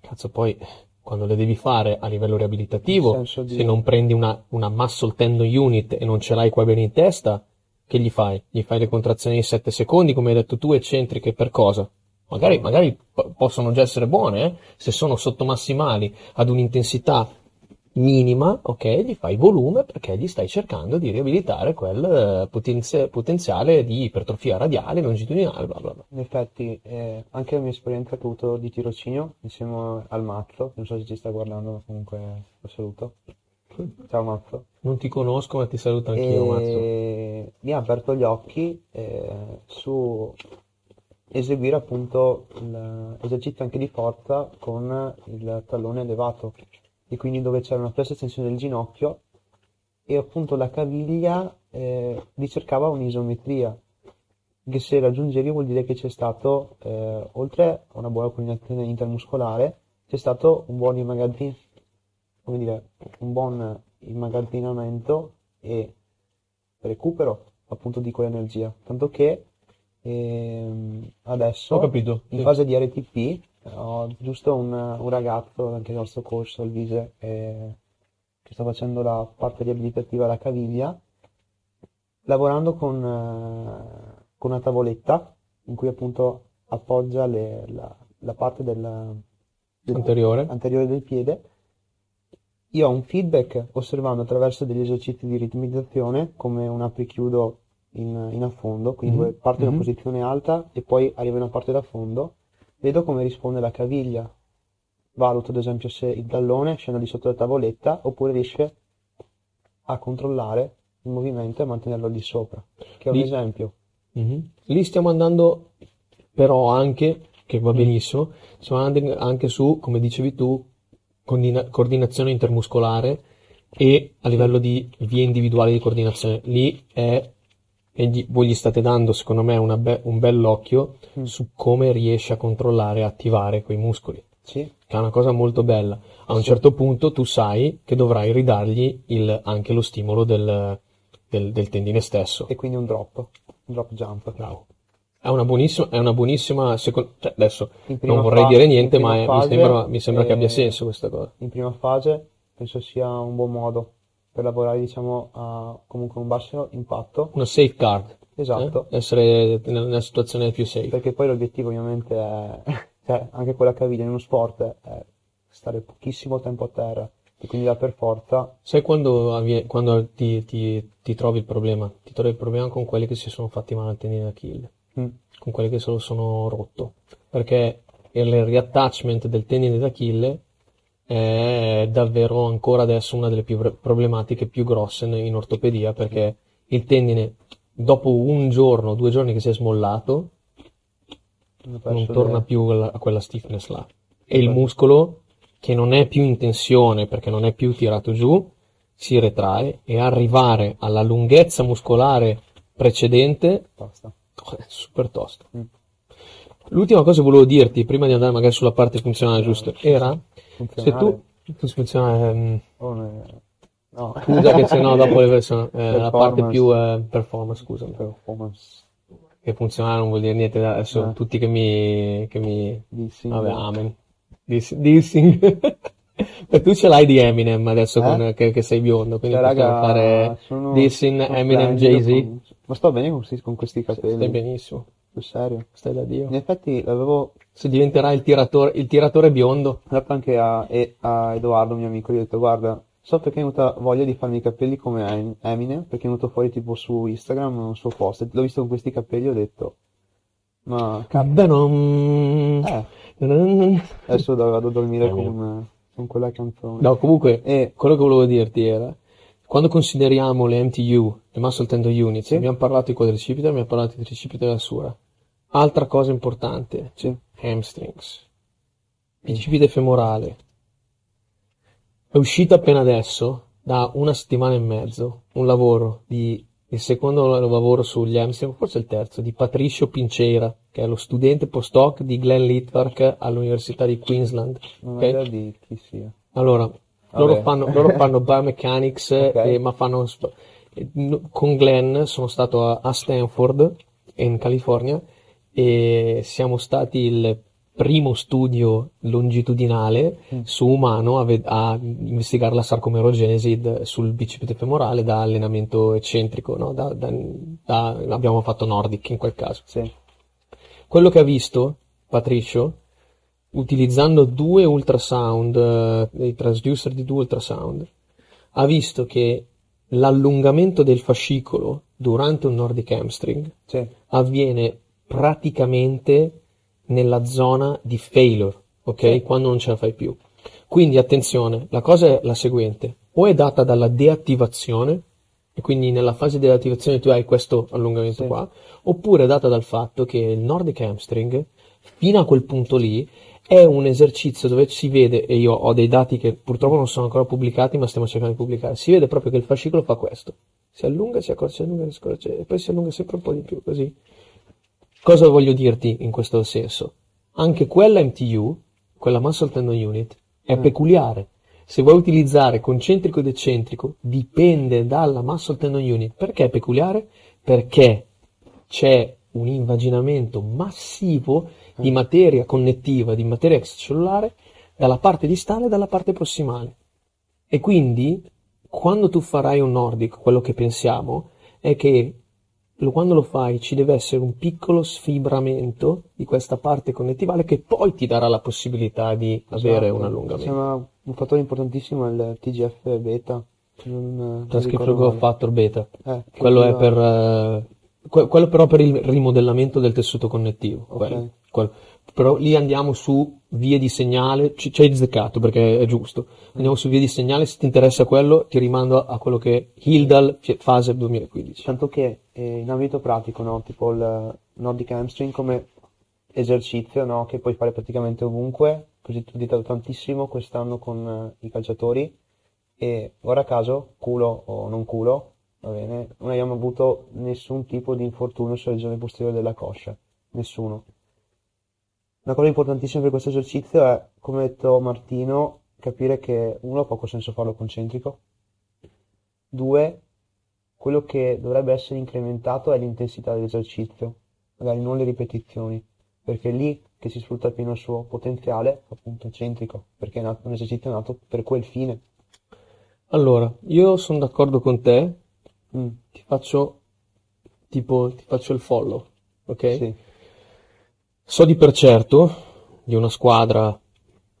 cazzo poi quando le devi fare a livello riabilitativo, di- se non prendi una, una muscle tendon unit e non ce l'hai qua bene in testa, che gli fai? Gli fai le contrazioni di 7 secondi, come hai detto tu, eccentriche per cosa? Magari, magari po- possono già essere buone, eh? se sono sottomassimali ad un'intensità minima, ok, gli fai volume perché gli stai cercando di riabilitare quel eh, potenzi- potenziale di ipertrofia radiale, longitudinale, bla bla bla. In effetti, eh, anche la mia esperienza che di tirocinio insieme al Mazzo, non so se ci sta guardando, ma comunque lo saluto. Ciao Mazzo. Non ti conosco, ma ti saluto anch'io, Mazzo. E mi ha aperto gli occhi eh, su eseguire appunto l'esercizio anche di forza con il tallone elevato e quindi dove c'era una flessa estensione del ginocchio e appunto la caviglia eh, ricercava un'isometria che se raggiungevi vuol dire che c'è stato, eh, oltre a una buona coordinazione intermuscolare, c'è stato un buon immagazzin- come dire, un buon immagazzinamento e recupero appunto di quell'energia. Tanto che ehm, adesso, Ho capito. in sì. fase di RTP, ho giusto un, un ragazzo, anche il nostro coach Solvise, eh, che sta facendo la parte riabilitativa alla caviglia, lavorando con, eh, con una tavoletta in cui appunto appoggia le- la, la parte del, del- Anteriore. anteriore del piede. Io ho un feedback osservando attraverso degli esercizi di ritmizzazione come un apri-chiudo in, in affondo, quindi Mhm. dove parte in una Mhm. posizione alta e poi arriva in una parte da fondo. Vedo come risponde la caviglia. Valuto ad esempio se il tallone scende di sotto la tavoletta oppure riesce a controllare il movimento e mantenerlo di sopra. Che è un Lì- esempio. Mhm. Lì stiamo andando però anche, che va benissimo, stiamo andando anche su, come dicevi tu, coordinazione intermuscolare e a livello di vie individuali di coordinazione. Lì è, e gli- voi gli state dando, secondo me, be- un bell'occhio Mm. su come riesce a controllare e attivare quei muscoli, Sì, che è una cosa molto bella. A un certo punto tu sai che dovrai ridargli il- anche lo stimolo del, del- del tendine stesso. e quindi un drop, un drop jump. Bravo. È una buonissima, è una buonissima secondo, cioè adesso non vorrei fa- dire niente, ma è- mi fase, sembra, mi sembra che eh, abbia senso questa cosa. in prima fase penso sia un buon modo per lavorare diciamo a comunque un basso impatto Una safeguard. Esatto. eh? Essere nella, situazione più safe. perché poi l'obiettivo ovviamente è (laughs) cioè anche con la caviglia in uno sport è stare pochissimo tempo a terra e quindi là per forza Sai quando, avvie- quando ti, ti- ti trovi il problema? Ti trovi il problema con quelli che si sono fatti male al tendine d'Achille, con quelli che se lo sono rotto. Perché il reattachment del tendine d'Achille è davvero ancora adesso una delle più pro- problematiche più grosse in ortopedia perché il tendine dopo un giorno, due giorni che si è smollato, non torna le- più a quella stiffness là. E il muscolo, che non è più in tensione perché non è più tirato giù, si retrae e arrivare alla lunghezza muscolare precedente basta (laughs) super tosto. Mm. L'ultima cosa che volevo dirti, prima di andare magari sulla parte funzionale, giusto, era se tu funzionale, ehm, oh, no scusa che se no dopo le versioni, eh, la parte più eh, performance, scusami, performance che funzionale non vuol dire niente, adesso Eh. tutti che mi, che mi Vabbè, amen. Diss- dissing. E (laughs) tu ce l'hai di Eminem adesso Eh? con- che, che sei biondo, quindi Cioè, raga, fare sono- dissing sono Eminem Jay-Z. Ma sto bene con questi, con questi capelli Stai benissimo, sul serio? Stai da Dio. in effetti l'avevo Se diventerà il tiratore, il tiratore biondo, Ho detto anche a, a Edoardo, mio amico, gli ho detto guarda, so perché è venuta voglia di farmi i capelli come Em- Eminem, perché è venuto fuori tipo su Instagram un suo post, l'ho visto con questi capelli e ho detto, ma vabbè non... eh, No, adesso vado a dormire con, con quella canzone. comunque, E quello che volevo dirti era, quando consideriamo le MTU, le muscle tendon units, Sì. abbiamo parlato di quadricipite, abbiamo parlato di tricipite della sura. Altra cosa importante, sì, hamstrings, bicipite femorale. È uscito appena adesso, da una settimana e mezzo, un lavoro di, il secondo lavoro sugli hamstring, forse il terzo, di Patricio Pinceira, che è lo studente postdoc di Glenn Litvark all'Università di Queensland. non ho ok? idea di chi sia. Allora, loro fanno, loro (laughs) fanno biomechanics, Ok. eh, ma fanno, con Glenn sono stato a, a Stanford, in California, e siamo stati il primo studio longitudinale Mm. su umano a, ved- a investigare la sarcomerogenesi sul bicipite femorale da allenamento eccentrico, no? Da- da- da- abbiamo fatto Nordic in quel caso. Sì, Quello che ha visto Patricio, utilizzando due ultrasound, eh, dei transducer di due ultrasound, ha visto che l'allungamento del fascicolo durante un Nordic hamstring sì, avviene praticamente nella zona di failure, ok? Sì. Quando non ce la fai più. Quindi attenzione, la cosa è la seguente, o è data dalla deattivazione, e quindi nella fase di deattivazione tu hai questo allungamento Sì. qua, oppure è data dal fatto che il Nordic hamstring, fino a quel punto lì, è un esercizio dove si vede, e io ho dei dati che purtroppo non sono ancora pubblicati, ma stiamo cercando di pubblicare, si vede proprio che il fascicolo fa questo. Si allunga, si accorcia, si allunga, si accorcia, e poi si allunga sempre un po' di più, così. Cosa voglio dirti in questo senso? Anche quella MTU, quella muscle tendon unit è Mm. peculiare. Se vuoi utilizzare concentrico ed eccentrico, dipende dalla muscle tendon unit. Perché è peculiare? Perché c'è un invaginamento massivo di materia connettiva, di materia extracellulare, dalla parte distale e dalla parte prossimale. E quindi, quando tu farai un nordic, quello che pensiamo è che quando lo fai ci deve essere un piccolo sfibramento di questa parte connettivale che poi ti darà la possibilità di avere Esatto. un allungamento. Sembra un fattore importantissimo è il TGF beta. Non, non factor beta. Eh, Quello è per, eh, que- quello però per il rimodellamento del tessuto connettivo. Ok. Però lì andiamo su vie di segnale, ci, ci hai azzeccato perché è giusto. Andiamo su vie di segnale, se ti interessa quello, ti rimando a quello che è Hildal fase 2015. Tanto che eh, in ambito pratico, no? Tipo il Nordic Hamstring come esercizio, no? Che puoi fare praticamente ovunque, così tu ditato tantissimo quest'anno con eh, i calciatori e ora a caso, culo o non culo, va bene, non abbiamo avuto nessun tipo di infortunio sulla regione posteriore della coscia, nessuno. Una cosa importantissima per questo esercizio è, come ha detto Martino, capire che uno ha poco senso farlo concentrico, due, quello che dovrebbe essere incrementato è l'intensità dell'esercizio, magari non le ripetizioni, perché è lì che si sfrutta appieno il suo potenziale, appunto eccentrico, perché è nato- un esercizio nato per quel fine. Allora, io sono d'accordo con te, Mm, ti faccio tipo, ti faccio il follow, ok? sì, So di per certo di una squadra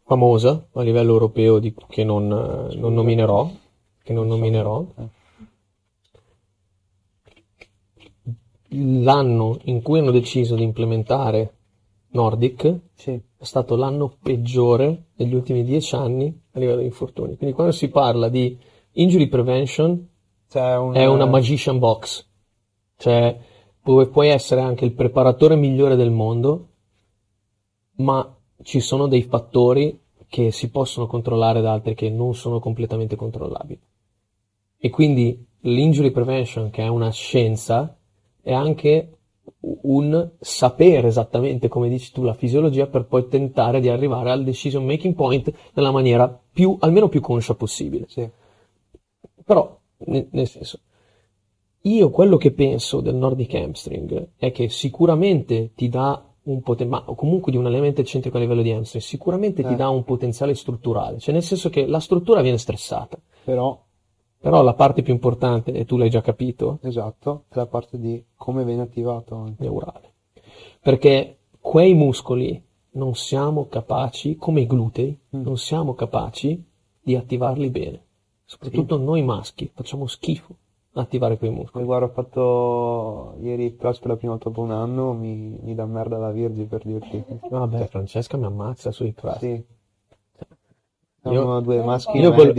famosa a livello europeo di- che non, eh, non nominerò, che non nominerò. L'anno in cui hanno deciso di implementare Nordic sì, è stato l'anno peggiore degli ultimi dieci anni a livello di infortuni. Quindi quando si parla di injury prevention un, è una magician box, cioè pu- puoi essere anche il preparatore migliore del mondo, ma ci sono dei fattori che si possono controllare da altri che non sono completamente controllabili. E quindi l'injury prevention, che è una scienza, è anche un sapere esattamente come dici tu la fisiologia per poi tentare di arrivare al decision making point nella maniera più, almeno più conscia possibile. sì, Però, ne- nel senso, io quello che penso del Nordic Hamstring è che sicuramente ti dà un potenziale, ma comunque di un allenamento eccentrico a livello di hamstring, sicuramente ti Eh. dà un potenziale strutturale, cioè nel senso che la struttura viene stressata, però, però la parte più importante, e tu l'hai già capito, esatto, è la parte di come viene attivato anche. neurale. Perché quei muscoli non siamo capaci, come i glutei, Mm. non siamo capaci di attivarli bene. Soprattutto noi maschi, facciamo schifo attivare quei muscoli. Guarda, ho fatto ieri il plus per la prima volta dopo un anno, mi, mi dà merda la Virgi per dirti. (laughs) Vabbè, Francesca mi ammazza sui thrust. Sì. Io- due maschi Io quel-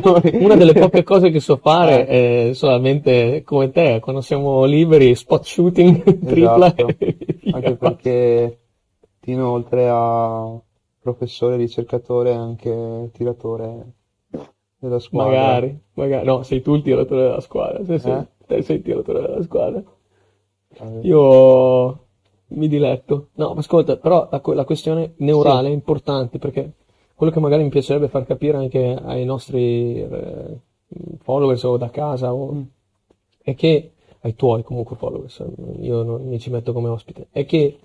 cosa, (laughs) una delle poche cose che so fare è solamente come te, quando siamo liberi, spot shooting, (laughs) tripla. Esatto. via. Anche perché Tino, oltre a professore, ricercatore, è anche tiratore della squadra. Magari, magari, no, sei tu il tiratore della squadra, se sei, Eh? te sei il tiratore della squadra. Eh, Io mi diletto. No, ma ascolta, però la, la questione neurale è importante perché quello che magari mi piacerebbe far capire anche ai nostri eh, followers o da casa o- Mm. è che ai tuoi comunque followers, io non mi ci metto come ospite, è che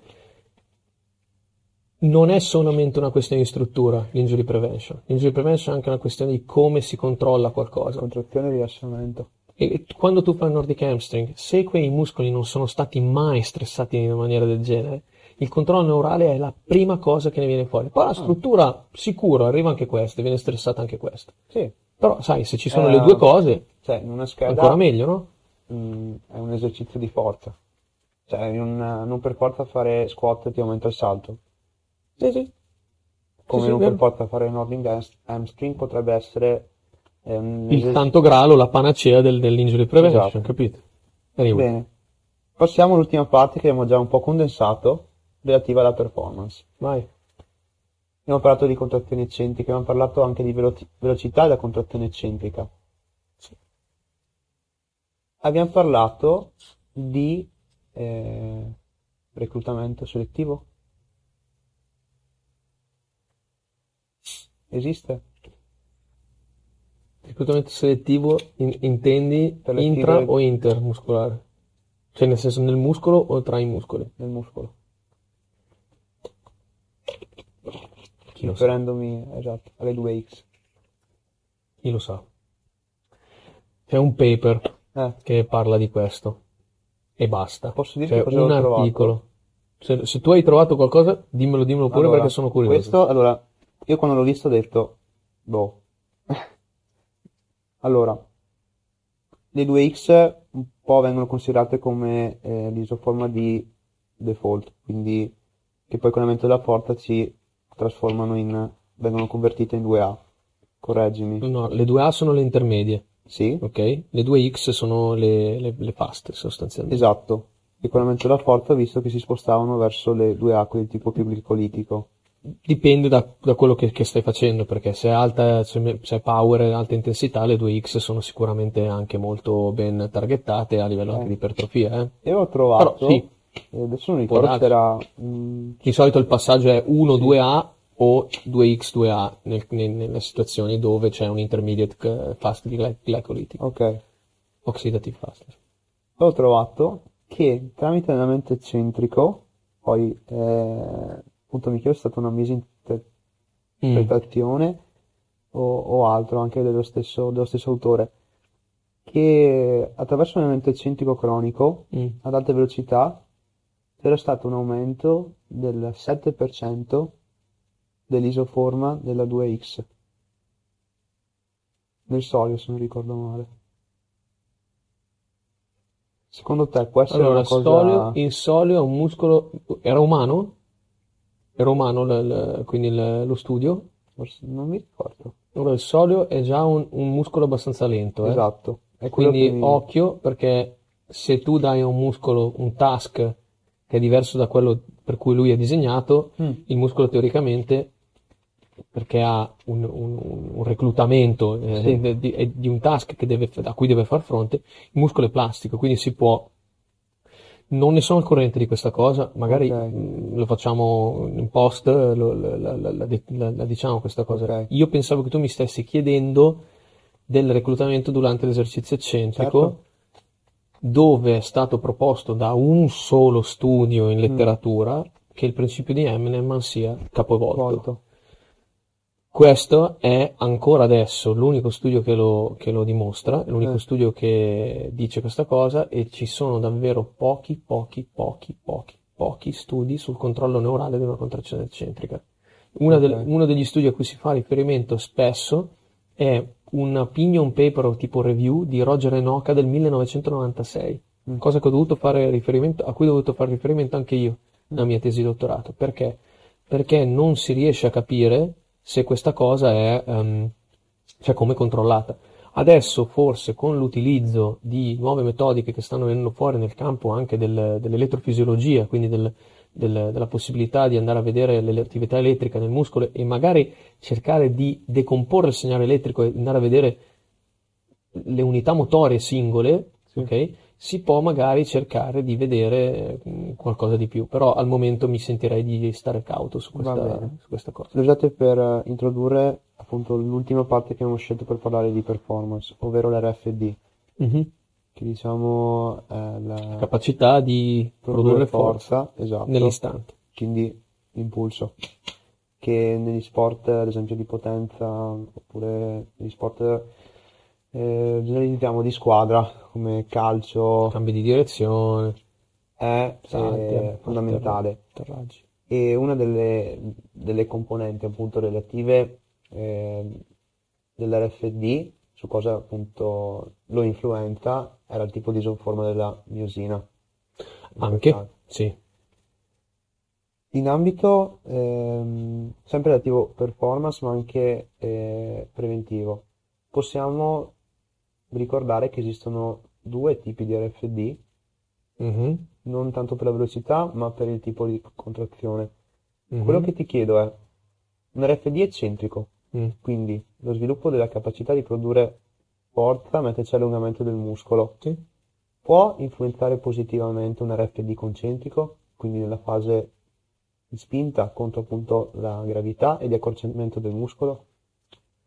non è solamente una questione di struttura l'injury prevention. L'injury prevention è anche una questione di come si controlla qualcosa. Contrazione e rilasciamento. E quando tu fai il Nordic hamstring, se quei muscoli non sono stati mai stressati in una maniera del genere, il controllo neurale è la prima cosa che ne viene fuori. Poi la struttura, sicuro, arriva anche questa, viene stressata anche questa. Sì, Però, sai, se ci sono Eh, le due cose, cioè in una scheda ancora meglio, no? mm, è un esercizio di forza. Cioè un- non per forza fare squat ti aumenta il salto. Sì, sì. Come sì, non vero. per forza fare Nordic hams- hamstring potrebbe essere eh, un Il santo gralo, la panacea del, dell'injury prevention, Esatto. capito? Anyway. Bene. Passiamo all'ultima parte che abbiamo già un po' condensato, relativa alla performance. Vai. Abbiamo parlato di contrazioni eccentriche, abbiamo parlato anche di velo- velocità della contrazione eccentrica. Abbiamo parlato di eh, reclutamento selettivo. Esiste? Reclutamento selettivo in- intendi le intra fibre- o intermuscolare? Cioè nel senso nel muscolo o tra i muscoli? Nel muscolo. Chi lo sa? Riferendomi, esatto, alle 2X. Chi lo sa? C'è un paper Eh, che parla di questo e basta. Posso dirti Cioè, cosa ho un trovato? articolo. Se, se tu hai trovato qualcosa, dimmelo, dimmelo pure allora, perché sono curioso. Questo, allora, io quando l'ho visto ho detto, boh. (laughs) Allora, le 2X un po' vengono considerate come eh, l'isoforma di default, quindi che poi con l'aumento della forza si trasformano in, vengono convertite in 2A. Correggimi. No, le 2A sono le intermedie, Sì? ok? Le 2X sono le, le, le fast sostanzialmente. Esatto. E con l'aumento della forza ho visto che si spostavano verso le 2A, quelle tipo più glicolitico. Dipende da, da quello che, che stai facendo, perché se è alta, se se è power e alta intensità, le 2X sono sicuramente anche molto ben targettate a livello anche Eh. di ipertrofia, eh. E ho trovato, Però, sì. eh, adesso non ricordo se era mm, Di solito il passaggio è 1-2A o 2X-2A nel- nel- nelle situazioni dove c'è un intermediate eh, fast gly- glycolytic, Ok, oxidative fast. ho trovato che tramite allenamento eccentrico, poi eh, appunto mi chiedo se è stata una Mm. misinterpretazione o, o altro anche dello stesso, dello stesso autore, che attraverso l'allenamento eccentrico cronico Mm. ad alta velocità c'era stato un aumento del 7% dell'isoforma della 2X. Nel solio, se non ricordo male. Secondo te può essere Allora, una cosa... solio, il solio è un muscolo, era umano? Era umano l- l- quindi il- lo studio? Forse- non mi ricordo. Allora, il solio è già un, un muscolo abbastanza lento, eh. Esatto. È quello Quindi che mi- occhio perché se tu dai a un muscolo un task che è diverso da quello per cui lui è disegnato, Mm. il muscolo teoricamente, perché ha un, un- un reclutamento eh, Sì. di, di- di un task che deve- a cui deve far fronte, il muscolo è plastico, quindi si può... Non ne sono al corrente di questa cosa, magari Ok. mm, lo facciamo in post, lo- la, la- la- la- diciamo questa cosa. Ok. Io pensavo che tu mi stessi chiedendo del reclutamento durante l'esercizio eccentrico, Certo. dove è stato proposto da un solo studio Mm. in letteratura che il principio di Eminem sia capovolto. Volto. Questo è ancora adesso l'unico studio che lo, che lo dimostra, l'unico Eh. studio che dice questa cosa e ci sono davvero pochi, pochi, pochi, pochi, pochi studi sul controllo neurale di una contrazione eccentrica. Una Ok. del- uno degli studi a cui si fa riferimento spesso è un opinion paper tipo review di Roger Enoka del 1996, Mm. cosa che ho dovuto fare riferimento, a cui ho dovuto fare riferimento anche io nella mia tesi di dottorato. Perché? Perché non si riesce a capire se questa cosa è, ehm, cioè come controllata. Adesso forse con l'utilizzo di nuove metodiche che stanno venendo fuori nel campo anche del- dell'elettrofisiologia, quindi del- del- della possibilità di andare a vedere l'attività elettrica nel muscolo e magari cercare di decomporre il segnale elettrico e andare a vedere le unità motorie singole, Sì. ok? Si può magari cercare di vedere eh, qualcosa di più, però al momento mi sentirei di stare cauto su questa, su questa cosa. Lo usate per eh, introdurre appunto l'ultima parte che abbiamo scelto per parlare di performance, ovvero l'RFD, Mhm. che diciamo è la Capacità di produrre forza esatto, nell'istante. quindi l'impulso, che negli sport ad esempio di potenza oppure negli sport eh, diciamo di squadra come calcio Cambi di direzione, è salti, eh, fondamentale. atterraggi. E una delle, delle componenti appunto relative eh, dell'RFD, su cosa appunto lo influenza, era il tipo di isoforma della miosina. Anche, sì. In ambito ehm, sempre relativo performance ma anche eh, preventivo, possiamo ricordare che esistono due tipi di RFD, Mhm, non tanto per la velocità ma per il tipo di contrazione. mhm, Quello che ti chiedo è un RFD eccentrico, mm. quindi lo sviluppo della capacità di produrre forza mentre c'è allungamento del muscolo, Sì. può influenzare positivamente un RFD concentrico, quindi nella fase di spinta contro appunto la gravità e di accorciamento del muscolo?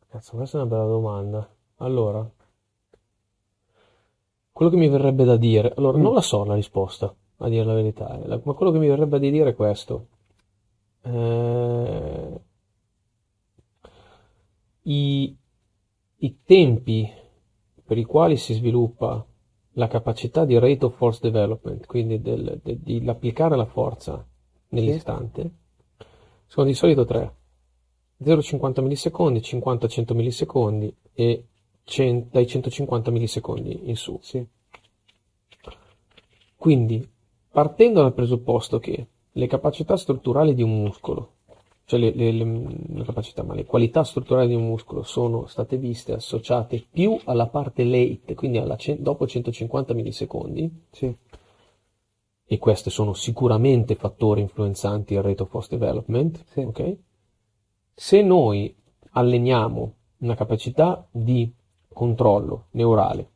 Cazzo, questa è una bella domanda. Allora, quello che mi verrebbe da dire, allora, non la so la risposta, a dire la verità, eh, la- ma quello che mi verrebbe da dire è questo. Eh, i, i tempi per i quali si sviluppa la capacità di rate of force development, quindi del, de- di applicare la forza nell'istante, sono di solito tre. 0,50 millisecondi, 50-100 millisecondi e 100 dai 150 millisecondi in su. Sì, Quindi, partendo dal presupposto che le capacità strutturali di un muscolo, cioè le, le- le- capacità, ma le qualità strutturali di un muscolo sono state viste associate più alla parte late, quindi alla dopo 150 millisecondi, sì, e questi sono sicuramente fattori influenzanti il rate of force development, Sì. ok? Se noi alleniamo una capacità di controllo neurale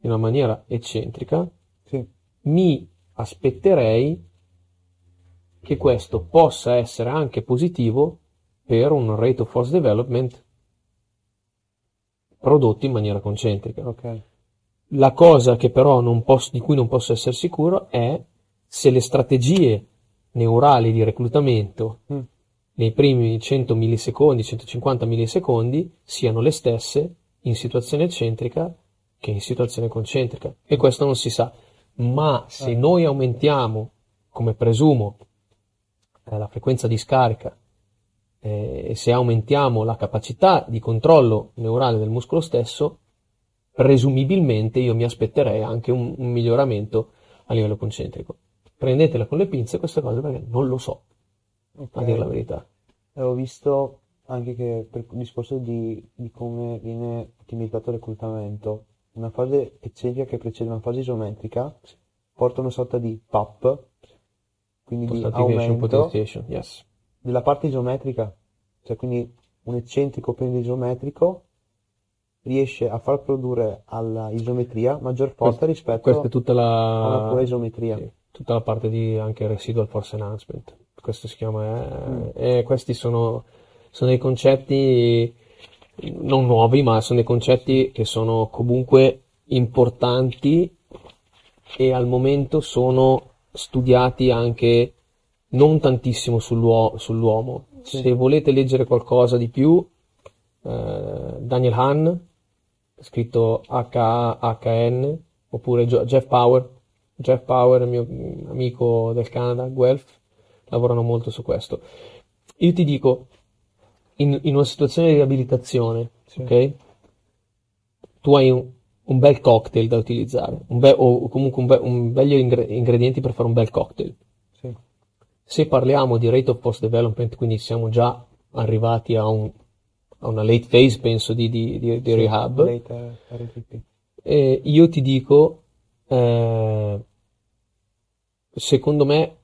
in una maniera eccentrica, sì, mi aspetterei che questo possa essere anche positivo per un rate of force development prodotto in maniera concentrica. ok, La cosa che però non posso- di cui non posso essere sicuro è se le strategie neurali di reclutamento Mm. nei primi 100 millisecondi, 150 millisecondi siano le stesse in situazione eccentrica che in situazione concentrica. E questo non si sa. Ma se Eh. noi aumentiamo, come presumo, eh, la frequenza di scarica eh, e se aumentiamo la capacità di controllo neurale del muscolo stesso, presumibilmente io mi aspetterei anche un, un miglioramento a livello concentrico. Prendetela con le pinze queste cose perché non lo so, ok. a dire la verità. Avevo visto anche che per il discorso di, di come viene ottimizzato il reclutamento, una fase eccentrica che precede una fase isometrica porta una sorta di PAP, quindi di aumento yes. della parte isometrica, cioè quindi un eccentrico prende isometrico riesce a far produrre alla isometria maggior forza Questo- rispetto Questa è tutta a una pura la, isometria. sì, tutta la parte di anche residual force enhancement. Questo si chiama, Mm. eh, e questi sono, sono dei concetti non nuovi, ma sono dei concetti che sono comunque importanti e al momento sono studiati anche non tantissimo sull'uo- sull'uomo. Sì. Se volete leggere qualcosa di più, eh, Daniel Hahn, scritto H-A-H-N, oppure Jo- Jeff Power, Jeff Power, mio amico del Canada, Guelph, lavorano molto su questo. Io ti dico, in, in una situazione di riabilitazione, Sì. ok? Tu hai un, un bel cocktail da utilizzare, un be- o comunque un, be- un begli ingre- ingredienti per fare un bel cocktail. Sì. Se parliamo di rate of post development, quindi siamo già arrivati a, un- a una late phase, penso, di, di- di- di Sì, rehab, late eh, io ti dico, eh, secondo me,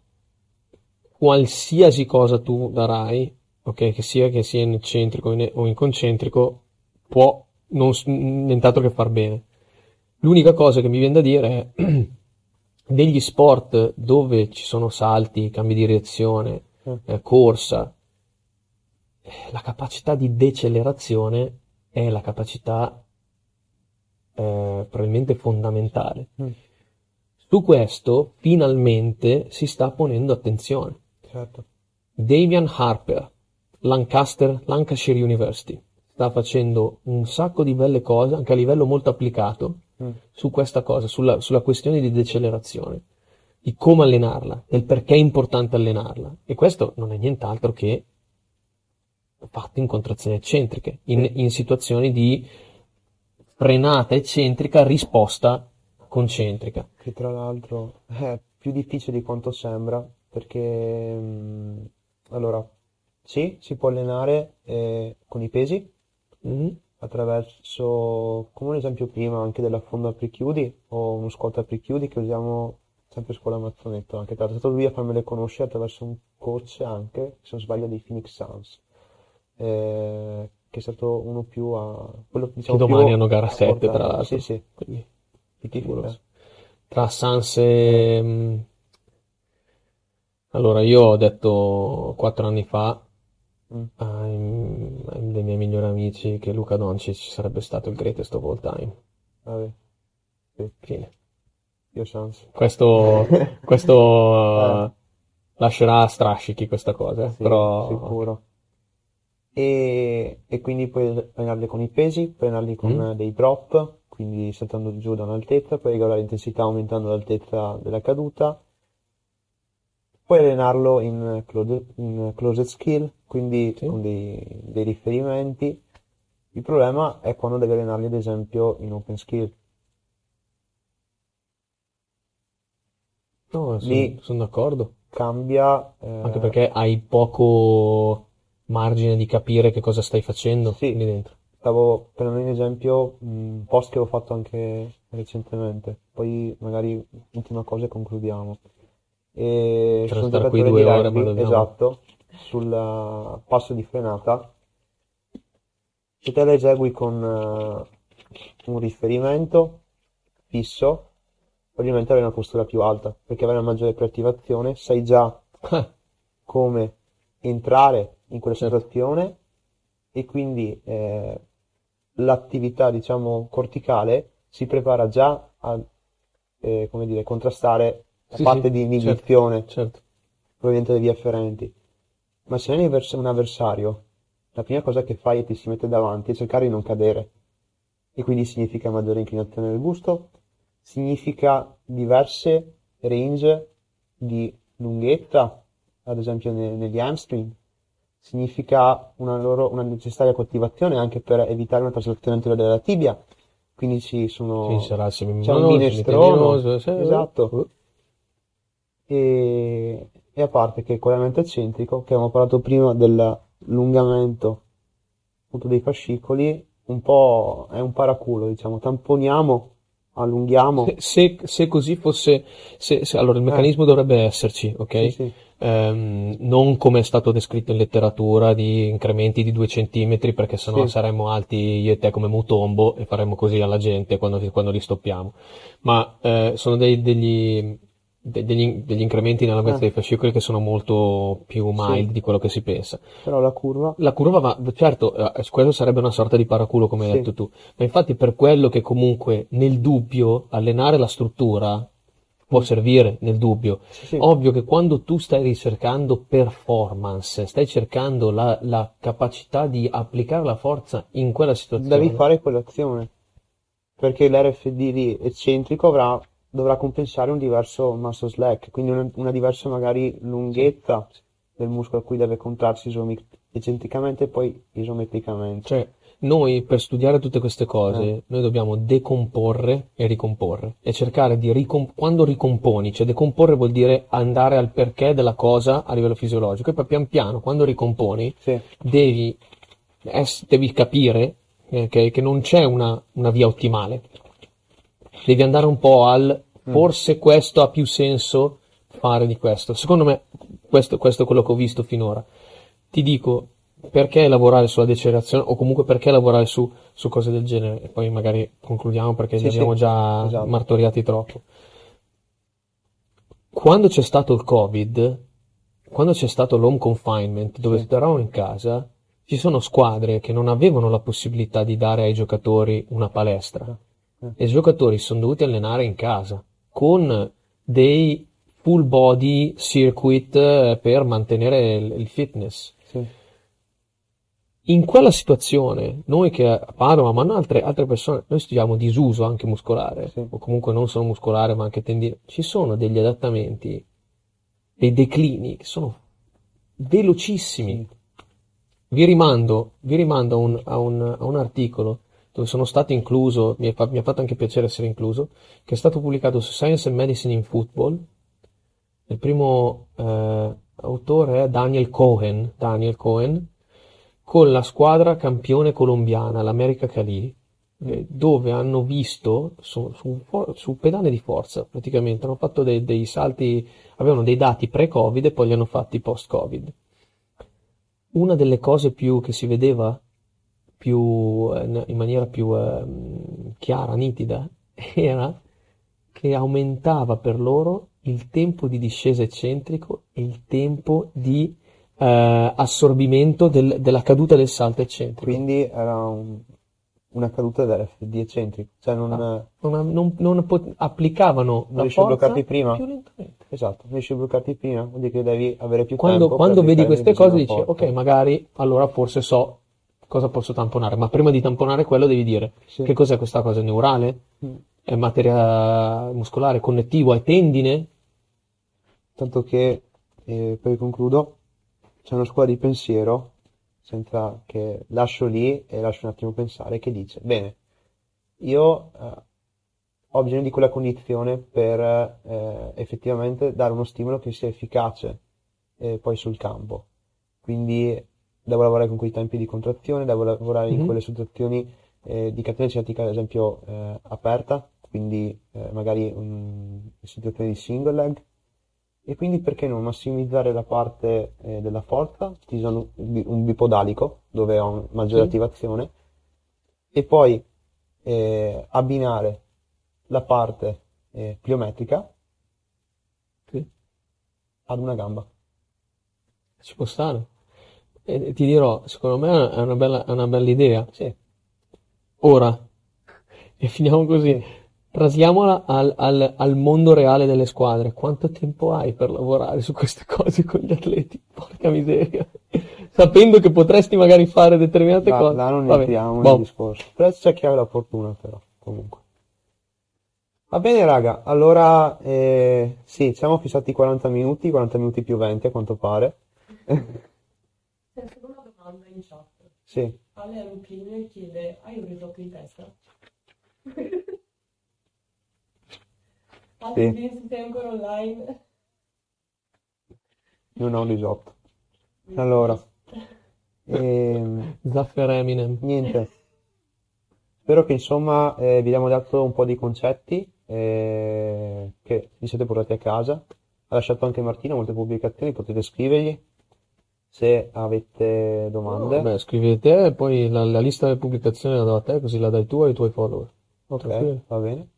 qualsiasi cosa tu darai, ok, che sia che sia in eccentrico o in- concentrico, può non, nient'altro che far bene. L'unica cosa che mi viene da dire è (clears throat) degli sport dove ci sono salti, cambi di direzione, Mm. eh, corsa, eh, la capacità di decelerazione è la capacità eh, probabilmente fondamentale. Mm. Su questo finalmente si sta ponendo attenzione. Certo. Damian Harper, Lancaster, Lancashire University, sta facendo un sacco di belle cose, anche a livello molto applicato, Mm. su questa cosa, sulla, sulla questione di decelerazione, di come allenarla, del perché è importante allenarla. E questo non è nient'altro che fatto in contrazioni eccentriche, in, in situazioni di frenata eccentrica, risposta concentrica. Che tra l'altro è più difficile di quanto sembra, perché mh, allora sì, si può allenare eh, con i pesi Mm? attraverso, come un esempio prima, anche dell'affondo apri chiudi o uno squat apri chiudi che usiamo sempre a scuola Mazzonetto, anche tra l'altro è stato lui a farmele conoscere attraverso un coach anche, se non sbaglio, dei Phoenix Suns, eh, che è stato uno più a... quello, diciamo, Che domani più hanno gara a 7 tra portare- l'altro. Sì, sì. Quindi, Sì, favoloso. Tra Sans e... mm, Allora, io ho detto quattro anni fa. Ai- ai- dei miei migliori amici che Luca Doncic sarebbe stato il greatest of all time. Vabbè, Fine. io chance. Questo, (laughs) questo eh, lascerà strascichi questa cosa, eh, Sì, però sicuro. E, e quindi puoi allenarli con i pesi, puoi allenarli con Mm. eh, dei drop, quindi saltando giù da un'altezza, puoi regolare l'intensità aumentando l'altezza della caduta. Puoi allenarlo in closed, in closed skill, quindi Sì. con dei, dei riferimenti. Il problema è quando devi allenarli, ad esempio, in open skill. no, Lì- sono d'accordo. Cambia, eh, Anche perché hai poco margine di capire che cosa stai facendo Sì. lì dentro. Stavo prendendo un esempio, un post che ho fatto anche recentemente, poi magari ultima cosa e concludiamo. E Per sono giocatore due di ore, rugby, ma dobbiamo- esatto, sul eh, passo di frenata. Se te la esegui con eh, un riferimento fisso, ovviamente avrai una postura più alta, perché avrai una maggiore preattivazione, sai già come entrare in quella Certo. situazione e quindi eh, l'attività, diciamo, corticale si prepara già a, eh, come dire, contrastare la Sì, parte sì, di inibizione Certo. proveniente da vie afferenti. Ma se hai un avvers- un avversario, la prima cosa che fai è ti si mette davanti e cercare di non cadere. E quindi significa maggiore inclinazione del busto, significa diverse range di lunghezza, ad esempio ne- negli hamstring, significa una, loro, una necessaria coltivazione anche per evitare una traslazione anteriore della tibia. Quindi ci sono... Ci sarà il c'è un sì, esatto. eh. E, e a parte che con l'allenamento eccentrico, che avevamo parlato prima dell'allungamento appunto dei fascicoli, un po' è un paraculo, diciamo, tamponiamo, allunghiamo. Se, se- se così fosse, se, allora il meccanismo dovrebbe esserci, ok? Eh. Sì, sì. Ehm, non come è stato descritto in letteratura di incrementi di 2 centimetri perché sennò Sì. saremmo alti io e te come Mutombo e faremmo così alla gente quando, quando li stoppiamo. Ma eh, sono dei- degli, de- degli, degli incrementi nella lunghezza Eh. dei fascicoli che sono molto più mild Sì. di quello che si pensa. Però la curva, La curva va, certo, eh, quello sarebbe una sorta di paraculo come hai Sì. detto tu, ma infatti per quello che comunque nel dubbio allenare la struttura può servire nel dubbio. sì. Ovvio che quando tu stai ricercando performance, stai cercando la, la capacità di applicare la forza in quella situazione, devi fare quell'azione, perché l'RFD lì eccentrico avrà, dovrà compensare un diverso muscle slack, quindi una, una diversa magari lunghezza del muscolo a cui deve contrarsi eccentricamente e poi isometricamente. Cioè, noi per studiare tutte queste cose, Eh. noi dobbiamo decomporre e ricomporre e cercare di ricom- quando ricomponi, cioè decomporre vuol dire andare al perché della cosa a livello fisiologico e poi pian piano quando ricomponi Sì, devi, ess- devi capire eh, che, che non c'è una, una via ottimale. Devi andare un po' al forse questo ha più senso fare di questo. Secondo me, questo, questo è quello che ho visto finora. Ti dico perché lavorare sulla decelerazione o comunque perché lavorare su, su cose del genere e poi magari concludiamo perché Sì, li abbiamo sì, già esatto. martoriati troppo. Quando c'è stato il Covid, quando c'è stato l'home confinement, dove Sì. eravamo in casa, ci sono squadre che non avevano la possibilità di dare ai giocatori una palestra Eh. e i giocatori sono dovuti allenare in casa con dei full body circuit eh, per mantenere il, fitness. sì, In quella situazione, noi che a Padova, ma non altre, altre persone, noi studiamo disuso anche muscolare, Sì. o comunque non solo muscolare, ma anche tendine, ci sono degli adattamenti, dei declini che sono velocissimi. Vi rimando, vi rimando a un, a un- a un articolo dove sono stato incluso, mi, fa- ha fatto anche piacere essere incluso, che è stato pubblicato su Science and Medicine in Football. Il primo eh, autore è Daniel Cohen, Daniel Cohen, con la squadra campione colombiana, l'America Cali, eh, dove hanno visto su, su, su pedane di forza praticamente, hanno fatto dei, dei salti, avevano dei dati pre-Covid e poi li hanno fatti post-Covid. Una delle cose più che si vedeva più, eh, in maniera più ehm, chiara, nitida, (laughs) era che aumentava per loro il tempo di discesa eccentrico e il tempo di eh, assorbimento del- della caduta del salto eccentrico. Quindi era un- una caduta dell'FD eccentrico, cioè non, Ah. Non, non- non pot- applicavano non la riesci a forza bloccarti prima. più lentamente. Esatto, non riesci a bloccarti prima, vuol dire che devi avere più Quando, tempo quando vedi queste cose dici, ok, magari allora forse so cosa posso tamponare, ma prima di tamponare quello devi dire Sì. che cos'è questa cosa, è neurale? Mm. È materia muscolare, connettivo, è tendine? Tanto che, eh, poi concludo, c'è una scuola di pensiero, senza che lascio lì e lascio un attimo pensare, che dice, bene, io eh, ho bisogno di quella condizione per eh, effettivamente dare uno stimolo che sia efficace eh, poi sul campo. Quindi devo lavorare con quei tempi di contrazione, devo lavorare in Mhm. quelle situazioni eh, di catena cinetica, ad esempio, eh, aperta, quindi eh, magari mm, situazioni di single leg, e quindi perché non massimizzare la parte eh, della forza, utilizzando un bi- un bipodalico dove ho maggiore Sì. attivazione, e poi eh, abbinare la parte eh, pliometrica Sì, ad una gamba. ci può stare. E ti dirò, secondo me è una bella, è una bella idea. Sì, Ora, (laughs) e finiamo così. Trasliamola al, al- al mondo reale delle squadre. Quanto tempo hai per lavorare su queste cose con gli atleti? Porca miseria. (laughs) Sapendo che potresti magari fare determinate là, cose. là non Vabbè, entriamo nel boh. discorso. Però c'è chi ha la fortuna, però, comunque. Va bene, raga, allora, eh, sì, siamo fissati 40 minuti, 40 minuti più 20 a quanto pare. (laughs) C'è solo una domanda in Sì, Ale Lupin chiede, hai un risotto in testa? Ale Sì. Sei ancora online. non ho un risotto. Allora, ehm, Zaffer Eminem. Niente. Spero che insomma eh, vi abbiamo dato un po' di concetti eh, che vi siete portati a casa. Ha lasciato anche Martino molte pubblicazioni, potete scrivergli se avete domande. Vabbè, scrivi te e poi la, la lista delle pubblicazioni la do a te, così la dai tu ai tuoi follower. No, Ok, tranquillo. va bene.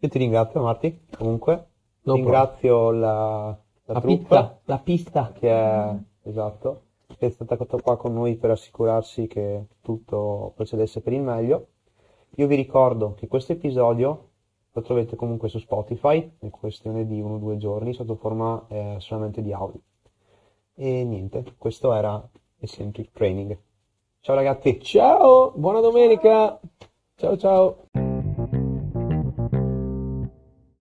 Io ti ringrazio Marti, comunque. No ringrazio la, la La pizza, la pista. che è, esatto, che è stata qua con noi per assicurarsi che tutto procedesse per il meglio. Io vi ricordo che questo episodio lo trovate comunque su Spotify, in questione di uno o due giorni, sotto forma eh, solamente di audio. E niente, questo era Eccentric Training. Ciao ragazzi! Ciao, buona domenica. Ciao ciao.